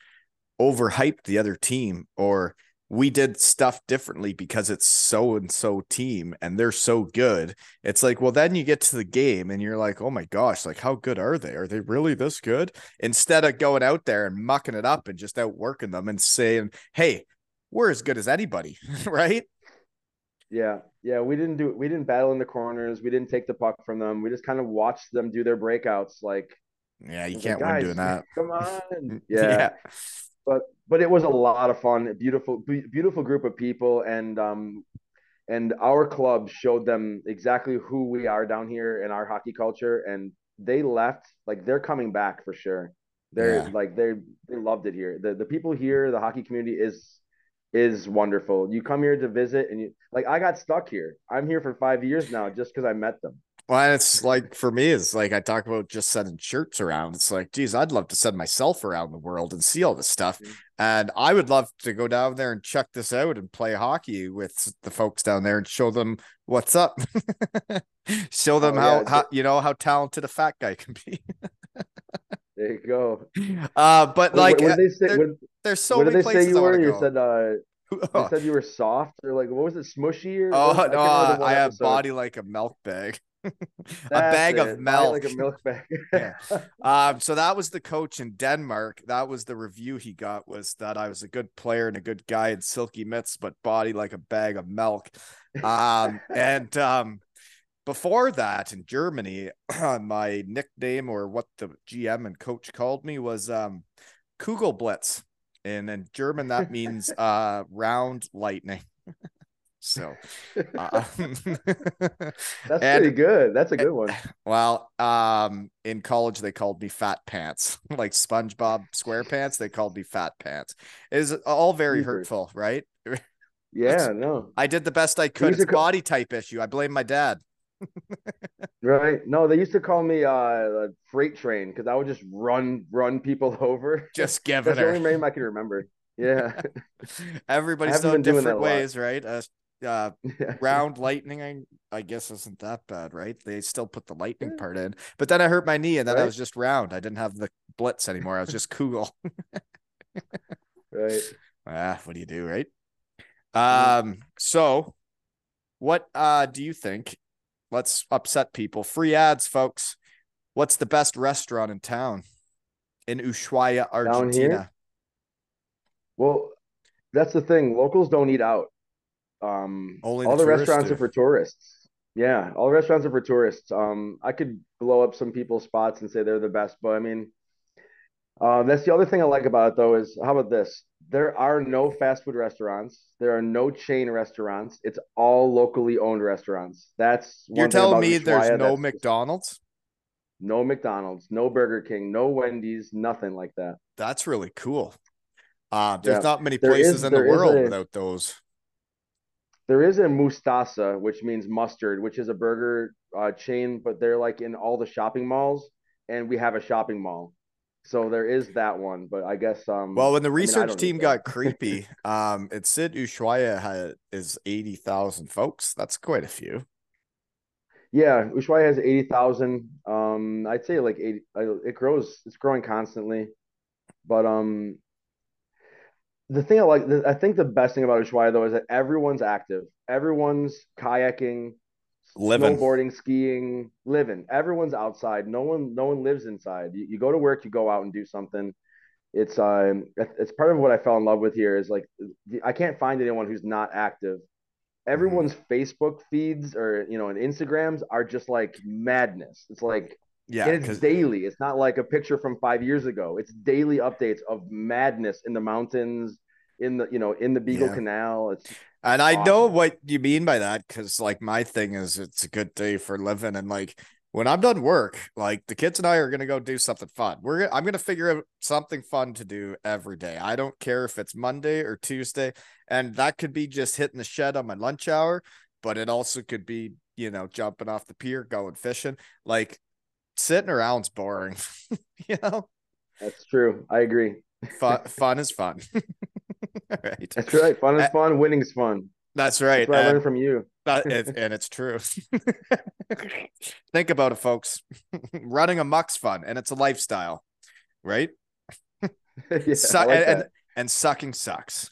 S1: overhyped the other team or we did stuff differently because it's so and so team and they're so good it's like well then you get to the game and you're like oh my gosh like how good are they are they really this good instead of going out there and mucking it up and just outworking them and saying hey we're as good as anybody [LAUGHS] right
S2: Yeah, yeah, we didn't do we didn't battle in the corners. We didn't take the puck from them. We just kind of watched them do their breakouts. Like,
S1: yeah you can't
S2: like,
S1: win doing that
S2: Come on, [LAUGHS] yeah. yeah. But but it was a lot of fun. Beautiful beautiful group of people, and um, and our club showed them exactly who we are down here in our hockey culture, and they left like they're coming back for sure. They're
S1: Yeah.
S2: like they they loved it here. The the people here, the hockey community is is wonderful. You come here to visit, and you like I got stuck here. I'm here for five years now just because I met them.
S1: Well, it's like for me, it's like I talk about just sending shirts around. It's like, geez, I'd love to send myself around the world and see all this stuff.
S2: Mhm.
S1: And I would love to go down there and check this out and play hockey with the folks down there and show them what's up. [LAUGHS] show them
S2: Oh,
S1: how,
S2: yeah,
S1: how you know how talented a fat guy can be.
S2: There you go. [LAUGHS]
S1: uh, but
S2: What-
S1: like
S2: what,
S1: uh,
S2: they say?
S1: there-
S2: What,
S1: there's so many places
S2: you
S1: I
S2: were? You said uh, [LAUGHS] They said you were soft or like what was it, smushy or?
S1: oh,
S2: what was it?
S1: no,
S2: I can't remember the
S1: I have body like a milk bag. [LAUGHS] a bag
S2: it,
S1: of milk.
S2: like a milk bag. [LAUGHS]
S1: Yeah. [LAUGHS] Um, so that was the coach in Denmark. That was the review he got was that I was a good player and a good guy in silky mitts, but body like a bag of milk. Um, and um, before that in Germany, [CLEARS THROAT] my nickname or what the GM and coach called me was um Kugelblitz. And in German, that means uh round lightning. So [LAUGHS] uh, [LAUGHS]
S2: That's
S1: and-
S2: pretty good. That's a good one. [LAUGHS]
S1: well, um, in college they called me Fat Pants, like SpongeBob SquarePants. They called me Fat Pants. It is all very
S2: Jeepers.
S1: hurtful, right?
S2: Yeah, no,
S1: I did the best I could. It's
S2: co-
S1: body type issue. I blame my dad.
S2: right? No, they used to call me uh, a freight train because I would just run run people over.
S1: Just giving
S2: That's the only
S1: her.
S2: name I can remember. Yeah,
S1: Everybody's
S2: haven't
S1: done
S2: been doing
S1: different
S2: a lot.
S1: ways, right? Uh, uh, [LAUGHS]
S2: yeah.
S1: round lightning, I, I guess isn't that bad, right? They still put the lightning part in, but then I hurt my knee, and then I was just round. I didn't have the blitz anymore. I was just Kugel. [LAUGHS]
S2: right.
S1: Ah, what do you do, right? Um, so what uh do you think? Let's upset people. Free ads, folks. What's the best restaurant in town? In Ushuaia. Argentina.
S2: Well, that's the thing. Locals don't eat out. Um,
S1: Only
S2: all
S1: the
S2: the restaurants
S1: do.
S2: are for tourists. Yeah, all the restaurants are for tourists. Um, I could blow up some people's spots and say they're the best, but I mean, uh, that's the other thing I like about it though is how about this? There are no fast food restaurants. There are no chain restaurants. It's all locally owned restaurants. That's
S1: You're telling me there's no McDonald's?
S2: no McDonald's, no Burger King, no Wendy's, nothing like that.
S1: That's really cool. Uh, there's
S2: Yeah.
S1: not many
S2: There
S1: places
S2: is-
S1: in the world
S2: a-
S1: without those.
S2: There is a Mostaza, which means mustard, which is a burger uh, chain, but they're like in all the shopping malls, and we have a shopping mall. So there is that one, but I guess um
S1: Well, when the
S2: I mean, I
S1: research team got creepy, [LAUGHS] um, it said Ushuaia had, is 80,000 folks. That's quite a few.
S2: Yeah, Ushuaia has 80,000. Um, I'd say like 80, uh, it grows, it's growing constantly. But um, the thing I like, the, I think the best thing about Ushuaia though is that everyone's active. Everyone's kayaking,
S1: Living.
S2: snowboarding, skiing, living. Everyone's outside. No one, no one lives inside. You, you go to work, you go out and do something. It's um, it's part of what I fell in love with here is like I can't find anyone who's not active everyone's Facebook feeds or you know and Instagrams are just like madness. It's like
S1: Yeah,
S2: and it's daily. It's not like a picture from five years ago. It's daily updates of madness in the mountains, in the you know in the Beagle
S1: Yeah.
S2: Canal. It's
S1: And I know what you mean by that because, like, my thing is it's a good day for living. And, like, when I'm done work, like, the kids and I are going to go do something fun. We're, I'm going to figure out something fun to do every day. I don't care if it's Monday or Tuesday. And that could be just hitting the shed on my lunch hour, but it also could be, you know, jumping off the pier, going fishing. Like, sitting around's boring, [LAUGHS] you know?
S2: that's true. I agree.
S1: Fun, fun is fun. All [LAUGHS] right.
S2: That's right. Fun is fun. Winning's fun.
S1: That's right.
S2: That's what I learned from you.
S1: That [LAUGHS] and it's true. Think about it, folks. Running a amok's fun, and it's a lifestyle, right?
S2: yeah,
S1: Su-
S2: like
S1: and, and and sucking sucks.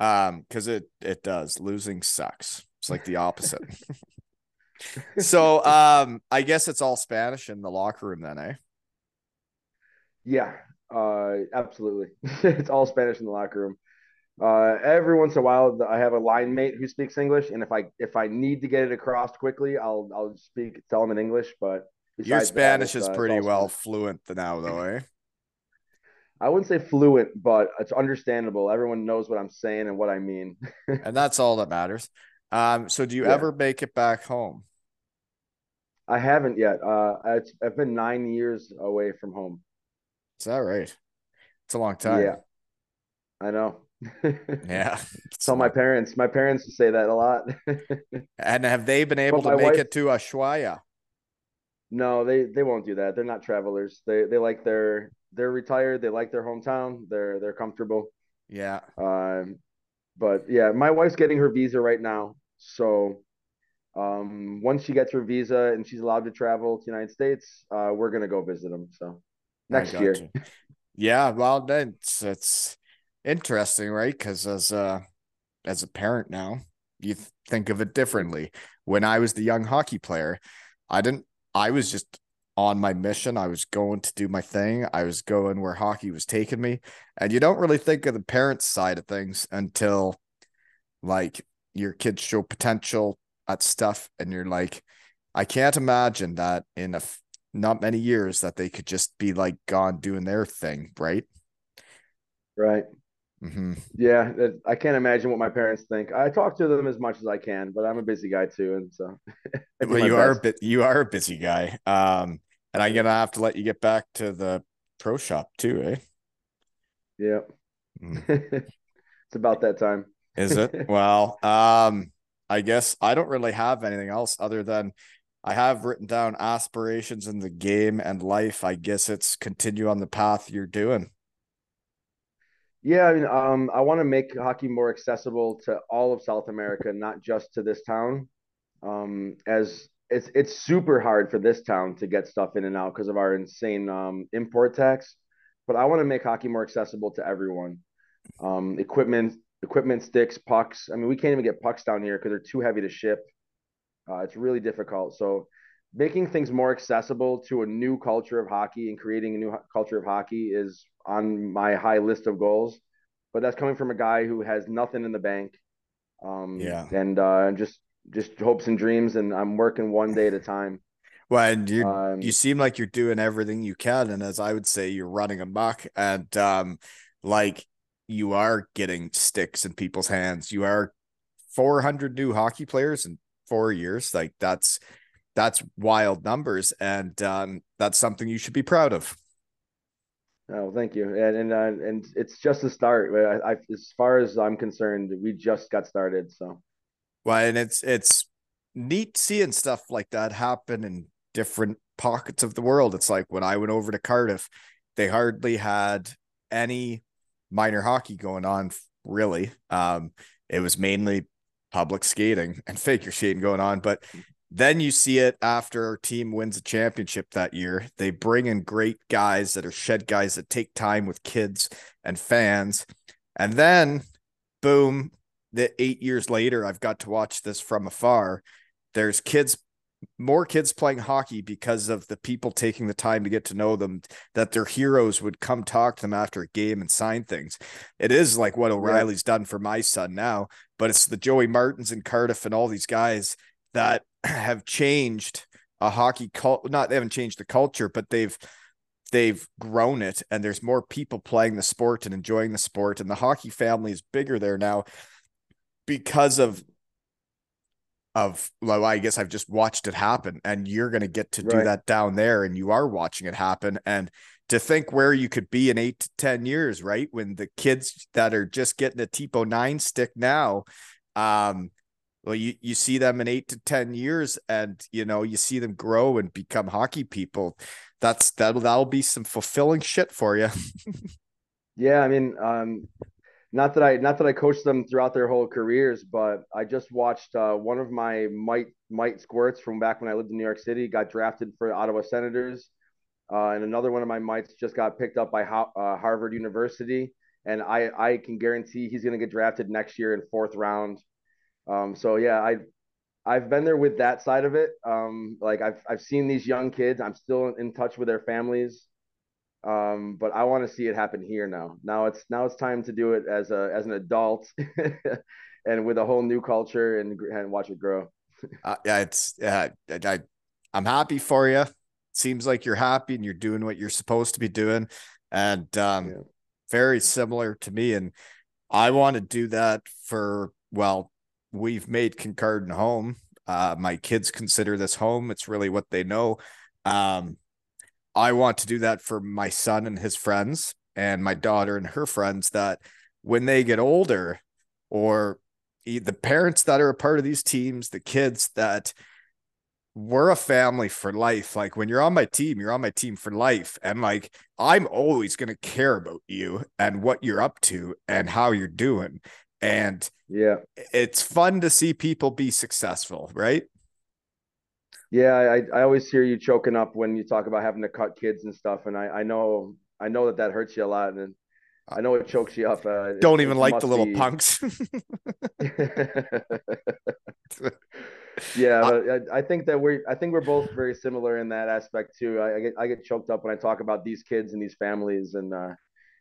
S1: um, because it it does. Losing sucks. It's like the opposite. So, um, I guess it's all Spanish in the locker room then, eh?
S2: Yeah, uh, absolutely. [LAUGHS] it's all Spanish in the locker room. Uh, every once in a while, I have a line mate who speaks English, and if I if I need to get it across quickly, I'll I'll speak tell him in English. But
S1: Your Spanish
S2: it's,
S1: is
S2: uh,
S1: pretty well
S2: Spanish.
S1: fluent now, though, eh?
S2: I wouldn't say fluent, but it's understandable. Everyone knows what I'm saying and what I mean. [LAUGHS]
S1: And that's all that matters. Um, so do you
S2: Yeah.
S1: ever make it back home?
S2: I haven't yet. Uh, it's, I've been nine years away from home.
S1: Is that right? It's a long time.
S2: Yeah, I know. [LAUGHS]
S1: Yeah.
S2: So my parents. My parents say that a lot. [LAUGHS]
S1: And have they been able to make
S2: wife-
S1: it to Ushuaia?
S2: No, they they won't do that. They're not travelers. They they like their they're retired. They like their hometown. They're they're comfortable.
S1: Yeah.
S2: Um, but yeah, my wife's getting her visa right now. So um, once she gets her visa and she's allowed to travel to the United States, uh, we're gonna go visit them. So next year.
S1: Yeah, well, then it's it's interesting, right? Because as a as a parent now, you th- think of it differently. When I was the young hockey player, I didn't. I was just on my mission. I was going to do my thing. I was going where hockey was taking me, and you don't really think of the parents' side of things until like your kids show potential at stuff, and you're like, I can't imagine that in a f- not many years that they could just be like gone doing their thing, right?
S2: Right.
S1: hmm
S2: Yeah, that- I can't imagine what my parents think. I talk to them as much as I can, but I'm a busy guy too, and so [LAUGHS]
S1: Well, you are a bit, you are a busy guy. Um, and I'm gonna have to let you get back to the pro shop too, eh?
S2: Yeah.
S1: Mm. [LAUGHS]
S2: It's about that time.
S1: Is it? [LAUGHS] Well, um, I guess I don't really have anything else other than I have written down aspirations in the game and life. I guess it's continue on the path you're doing.
S2: Yeah, I mean, um, I want to make hockey more accessible to all of South America, not just to this town. Um, as it's it's super hard for this town to get stuff in and out because of our insane um, import tax. But I want to make hockey more accessible to everyone. Um, equipment, equipment, sticks, pucks. I mean, we can't even get pucks down here because they're too heavy to ship. Uh, it's really difficult. So, making things more accessible to a new culture of hockey and creating a new ho- culture of hockey is on my high list of goals. But that's coming from a guy who has nothing in the bank, um,
S1: Yeah.
S2: and uh, just just hopes and dreams. And I'm working one day at a time. [LAUGHS]
S1: Well, and you
S2: Um,
S1: you seem like you're doing everything you can, and as I would say, you're running amok, and um, like you are getting sticks in people's hands. You are 400 new hockey players in four years. Like that's that's wild numbers, and um, that's something you should be proud of.
S2: Oh, thank you. And and uh, and it's just a start. I, I, as far as I'm concerned, we just got started. So
S1: Well, and it's it's neat seeing stuff like that happen in different pockets of the world. It's like when I went over to Cardiff, they hardly had any minor hockey going on really. Um, it was mainly public skating and [LAUGHS] figure skating going on, but then you see it after our team wins a championship that year. They bring in great guys that are shed guys that take time with kids and fans. And then, boom, the eight years later, I've got to watch this from afar. There's kids, more kids playing hockey because of the people taking the time to get to know them, that their heroes would come talk to them after a game and sign things. It is like what O'Reilly's yeah. done for my son now, but it's the Joey Martins and Cardiff and all these guys that [CLEARS THROAT] have changed a hockey cult. Not they haven't changed the culture, but they've they've grown it, and there's more people playing the sport and enjoying the sport, and the hockey family is bigger there now because of of well, I guess I've just watched it happen, and you're going to get to do that down there, and you are watching it happen, and to think where you could be in eight to ten years, right? When the kids that are just getting a Tipo nine stick now, um, well you you see them in 8 to 10 years and you know you see them grow and become hockey people that's that'll that'll be some fulfilling shit for you [LAUGHS]
S2: yeah i mean um not that i not that i coached them throughout their whole careers but i just watched uh, one of my might might squirts from back when i lived in new york city got drafted for ottawa senators uh, and another one of my mites just got picked up by uh, harvard university and i i can guarantee he's going to get drafted next year in fourth round um, so yeah, I I've been there with that side of it. Um, like I've I've seen these young kids. I'm still in touch with their families. Um, but I want to see it happen here now. Now it's now it's time to do it as a as an adult [LAUGHS] and with a whole new culture and and watch it grow. [LAUGHS]
S1: uh, yeah, it's yeah. I I'm happy for you. Seems like you're happy and you're doing what you're supposed to be doing, and um, yeah. very similar to me. And I want to do that for well we've made Kincardine home. Uh, my kids consider this home. It's really what they know. Um, I want to do that for my son and his friends and my daughter and her friends that when they get older or the parents that are a part of these teams, the kids that we're a family for life. Like when you're on my team, you're on my team for life. And like I'm always going to care about you and what you're up to and how you're doing. And
S2: yeah,
S1: it's fun to see people be successful, right?
S2: Yeah, I, I always hear you choking up when you talk about having to cut kids and stuff, and I, I know I know that that hurts you a lot, and I know it chokes you up. Uh,
S1: Don't it, even it like the little be... punks. [LAUGHS]
S2: yeah, but I, I, think that we're I think we're both very similar in that aspect too. I, I, get I get choked up when I talk about these kids and these families, and uh,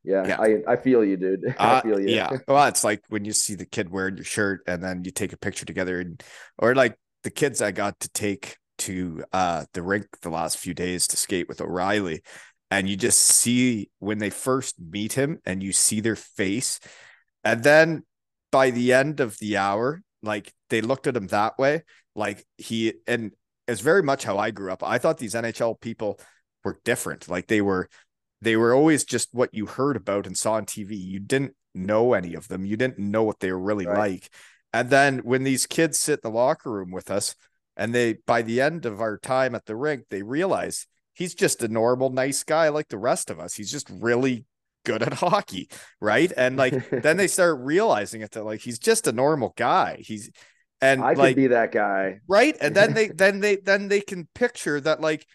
S2: yeah, yeah, I, I feel you, dude. [LAUGHS] I
S1: uh,
S2: feel you.
S1: Yeah. Well, it's like when you see the kid wearing your shirt and then you take a picture together and or like the kids I got to take to uh the rink the last few days to skate with O'Reilly. And you just see when they first meet him and you see their face. And then by the end of the hour, like they looked at him that way. Like he and it's very much how I grew up. I thought these NHL people were different. Like they were they were always just what you heard about and saw on TV. You didn't know any of them. You didn't know what they were really right. like. And then when these kids sit in the locker room with us, and they by the end of our time at the rink, they realize he's just a normal, nice guy like the rest of us. He's just really good at [LAUGHS] hockey, right? And like [LAUGHS] then they start realizing it that like he's just a normal guy. He's and
S2: I
S1: like,
S2: could be that guy,
S1: right? And then they [LAUGHS] then they then they can picture that like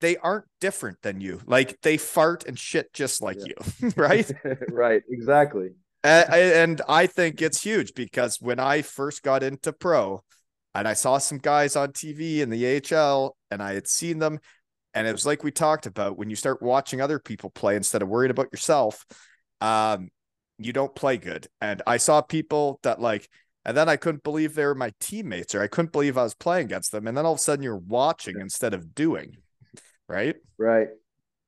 S1: they aren't different than you. Like they fart and shit just like yeah. you, right?
S2: right, exactly.
S1: And, and I think it's huge because when I first got into pro and I saw some guys on TV in the AHL and I had seen them, and it was like we talked about when you start watching other people play instead of worrying about yourself, um, you don't play good. And I saw people that like, and then I couldn't believe they were my teammates, or I couldn't believe I was playing against them. And then all of a sudden you're watching instead of doing right?
S2: Right.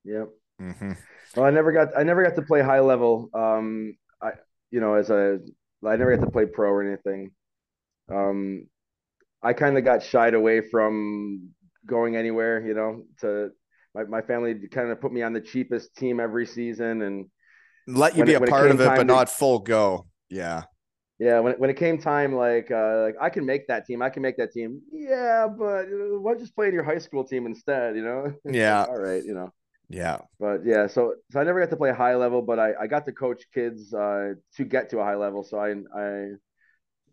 S2: Yep. Mm-hmm. Well, I never got I never got to play high level. Um, I you know as a I never got to play pro or anything. Um, I kind of got shied away from going anywhere. You know, to my my family kind of put me on the cheapest team every season and
S1: let you be a part of it, but to, not full go. Yeah.
S2: yeah, when when it came time, like uh, like I can make that team, I can make that team. Yeah, but why just play in your high school team instead? You know? [LAUGHS]
S1: Yeah.
S2: All right, you know.
S1: Yeah.
S2: But yeah, so so I never got to play high level, but I I got to coach kids uh to get to a high level. So I I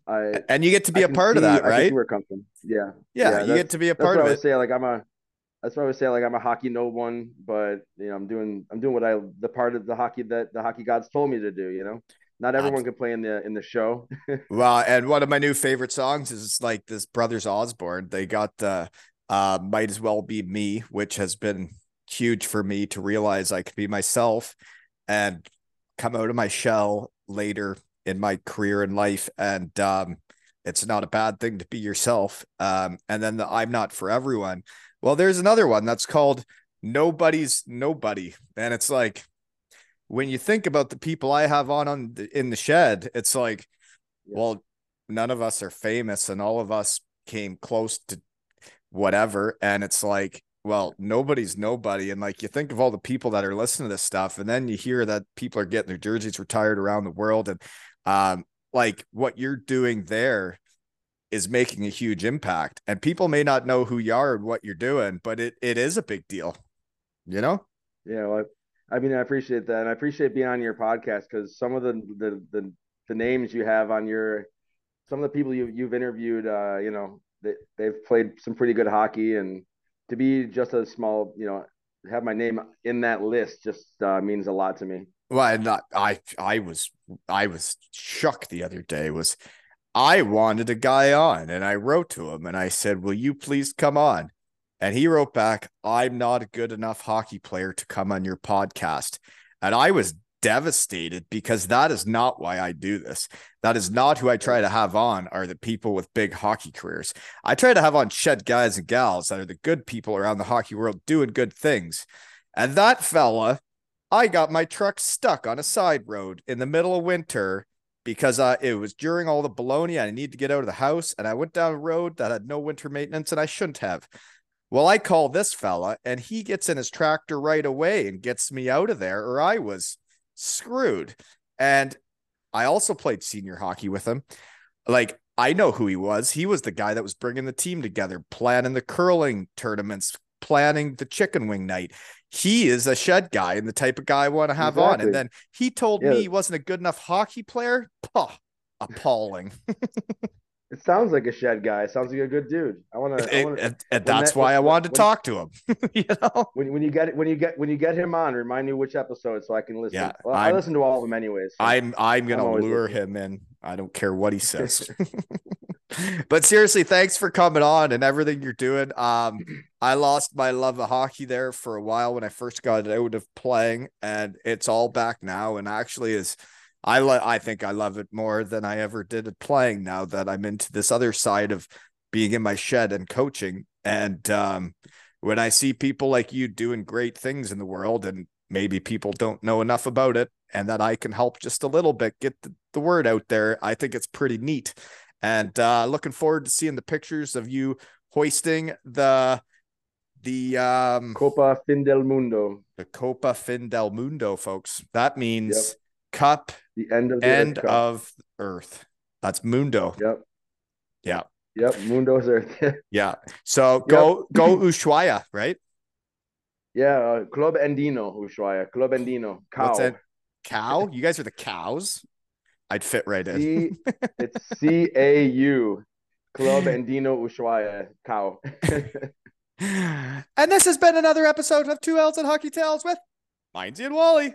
S2: I
S1: And you get to be
S2: I
S1: a part of
S2: see-
S1: that,
S2: I
S1: right?
S2: where it comes from. Yeah.
S1: Yeah,
S2: yeah,
S1: you get to be a part of
S2: I
S1: it.
S2: would say. Like I'm a, that's what I would say. Like I'm a hockey no one, but you know I'm doing I'm doing what I the part of the hockey that the hockey gods told me to do. You know, not everyone can play in the in the show. [LAUGHS]
S1: Well, and one of my new favorite songs is like this Brothers Osborne. They got the uh Might As Well Be Me, which has been huge for me to realize I could be myself and come out of my shell later in my career and life. And um it's not a bad thing to be yourself. Um, and then the I'm not for everyone. Well, there's another one that's called Nobody's Nobody. And it's like when you think about the people I have on on the, in the shed, it's like, well, none of us are famous, and all of us came close to whatever. And it's like, well, nobody's nobody. And like you think of all the people that are listening to this stuff, and then you hear that people are getting their jerseys retired around the world, and um, like what you're doing there is making a huge impact. And people may not know who you are and what you're doing, but it it is a big deal, you know.
S2: Yeah, well, I, I mean, I appreciate that, and I appreciate being on your podcast because some of the, the the the names you have on your, some of the people you you've interviewed, uh, you know, they they've played some pretty good hockey, and to be just a small, you know, have my name in that list just uh, means a lot to me.
S1: Well, not, I I was I was shocked the other day. Was I wanted a guy on, and I wrote to him and I said, "Will you please come on?" And he wrote back, "I'm not a good enough hockey player to come on your podcast." And I was devastated because that is not why I do this. That is not who I try to have on are the people with big hockey careers. I try to have on shed guys and gals that are the good people around the hockey world doing good things. And that fella I got my truck stuck on a side road in the middle of winter because uh, it was during all the baloney. I needed to get out of the house, and I went down a road that had no winter maintenance, and I shouldn't have. Well, I call this fella, and he gets in his tractor right away and gets me out of there, or I was screwed. And I also played senior hockey with him. Like, I know who he was. He was the guy that was bringing the team together, planning the curling tournaments, planning the chicken wing night he is a shed guy and the type of guy I want to have on. And then he told
S2: Yeah.
S1: me he wasn't a good enough hockey player. Puh, appalling. [LAUGHS]
S2: It sounds like a shed guy. It sounds like a good dude. I want to.
S1: And, and- that's
S2: that-
S1: why I wanted to
S2: when-
S1: talk to him. [LAUGHS] you know?
S2: when when you get when you get when you get him on, remind me which episode so I can listen.
S1: Yeah,
S2: well, I listen to all of them anyways. so-
S1: I'm I'm gonna
S2: always
S1: lure
S2: listening.
S1: him in. I don't care what he says. [LAUGHS] [LAUGHS] but seriously, thanks for coming on and everything you're doing. Um, [CLEARS THROAT] I lost my love of hockey there for a while when I first got out of playing, and it's all back now. And actually, is I lo- I think I love it more than I ever did at playing. Now that I'm into this other side of being in my shed and coaching, and um, when I see people like you doing great things in the world, and maybe people don't know enough about it, and that I can help just a little bit get the, the word out there, I think it's pretty neat. And uh, looking forward to seeing the pictures of you hoisting the the um
S2: Copa Fin del Mundo,
S1: the Copa Fin del Mundo, folks. That means cup
S2: the end of the
S1: end
S2: Cup.
S1: of earth. That's Mundo.
S2: Yep.
S1: Yeah.
S2: Yep. Mundo's Earth. [LAUGHS]
S1: Yeah. So go go Ushuaia, right?
S2: yeah. Uh, Club Andino, Ushuaia. Club Andino. Cow.
S1: Cow? You guys are the cows? I'd fit right in.
S2: C, [LAUGHS] it's C A U. Club Andino Ushuaia. Cow. [LAUGHS]
S1: and this has been another episode of Two Ales and Hockey Tales with Mindsy and Wally.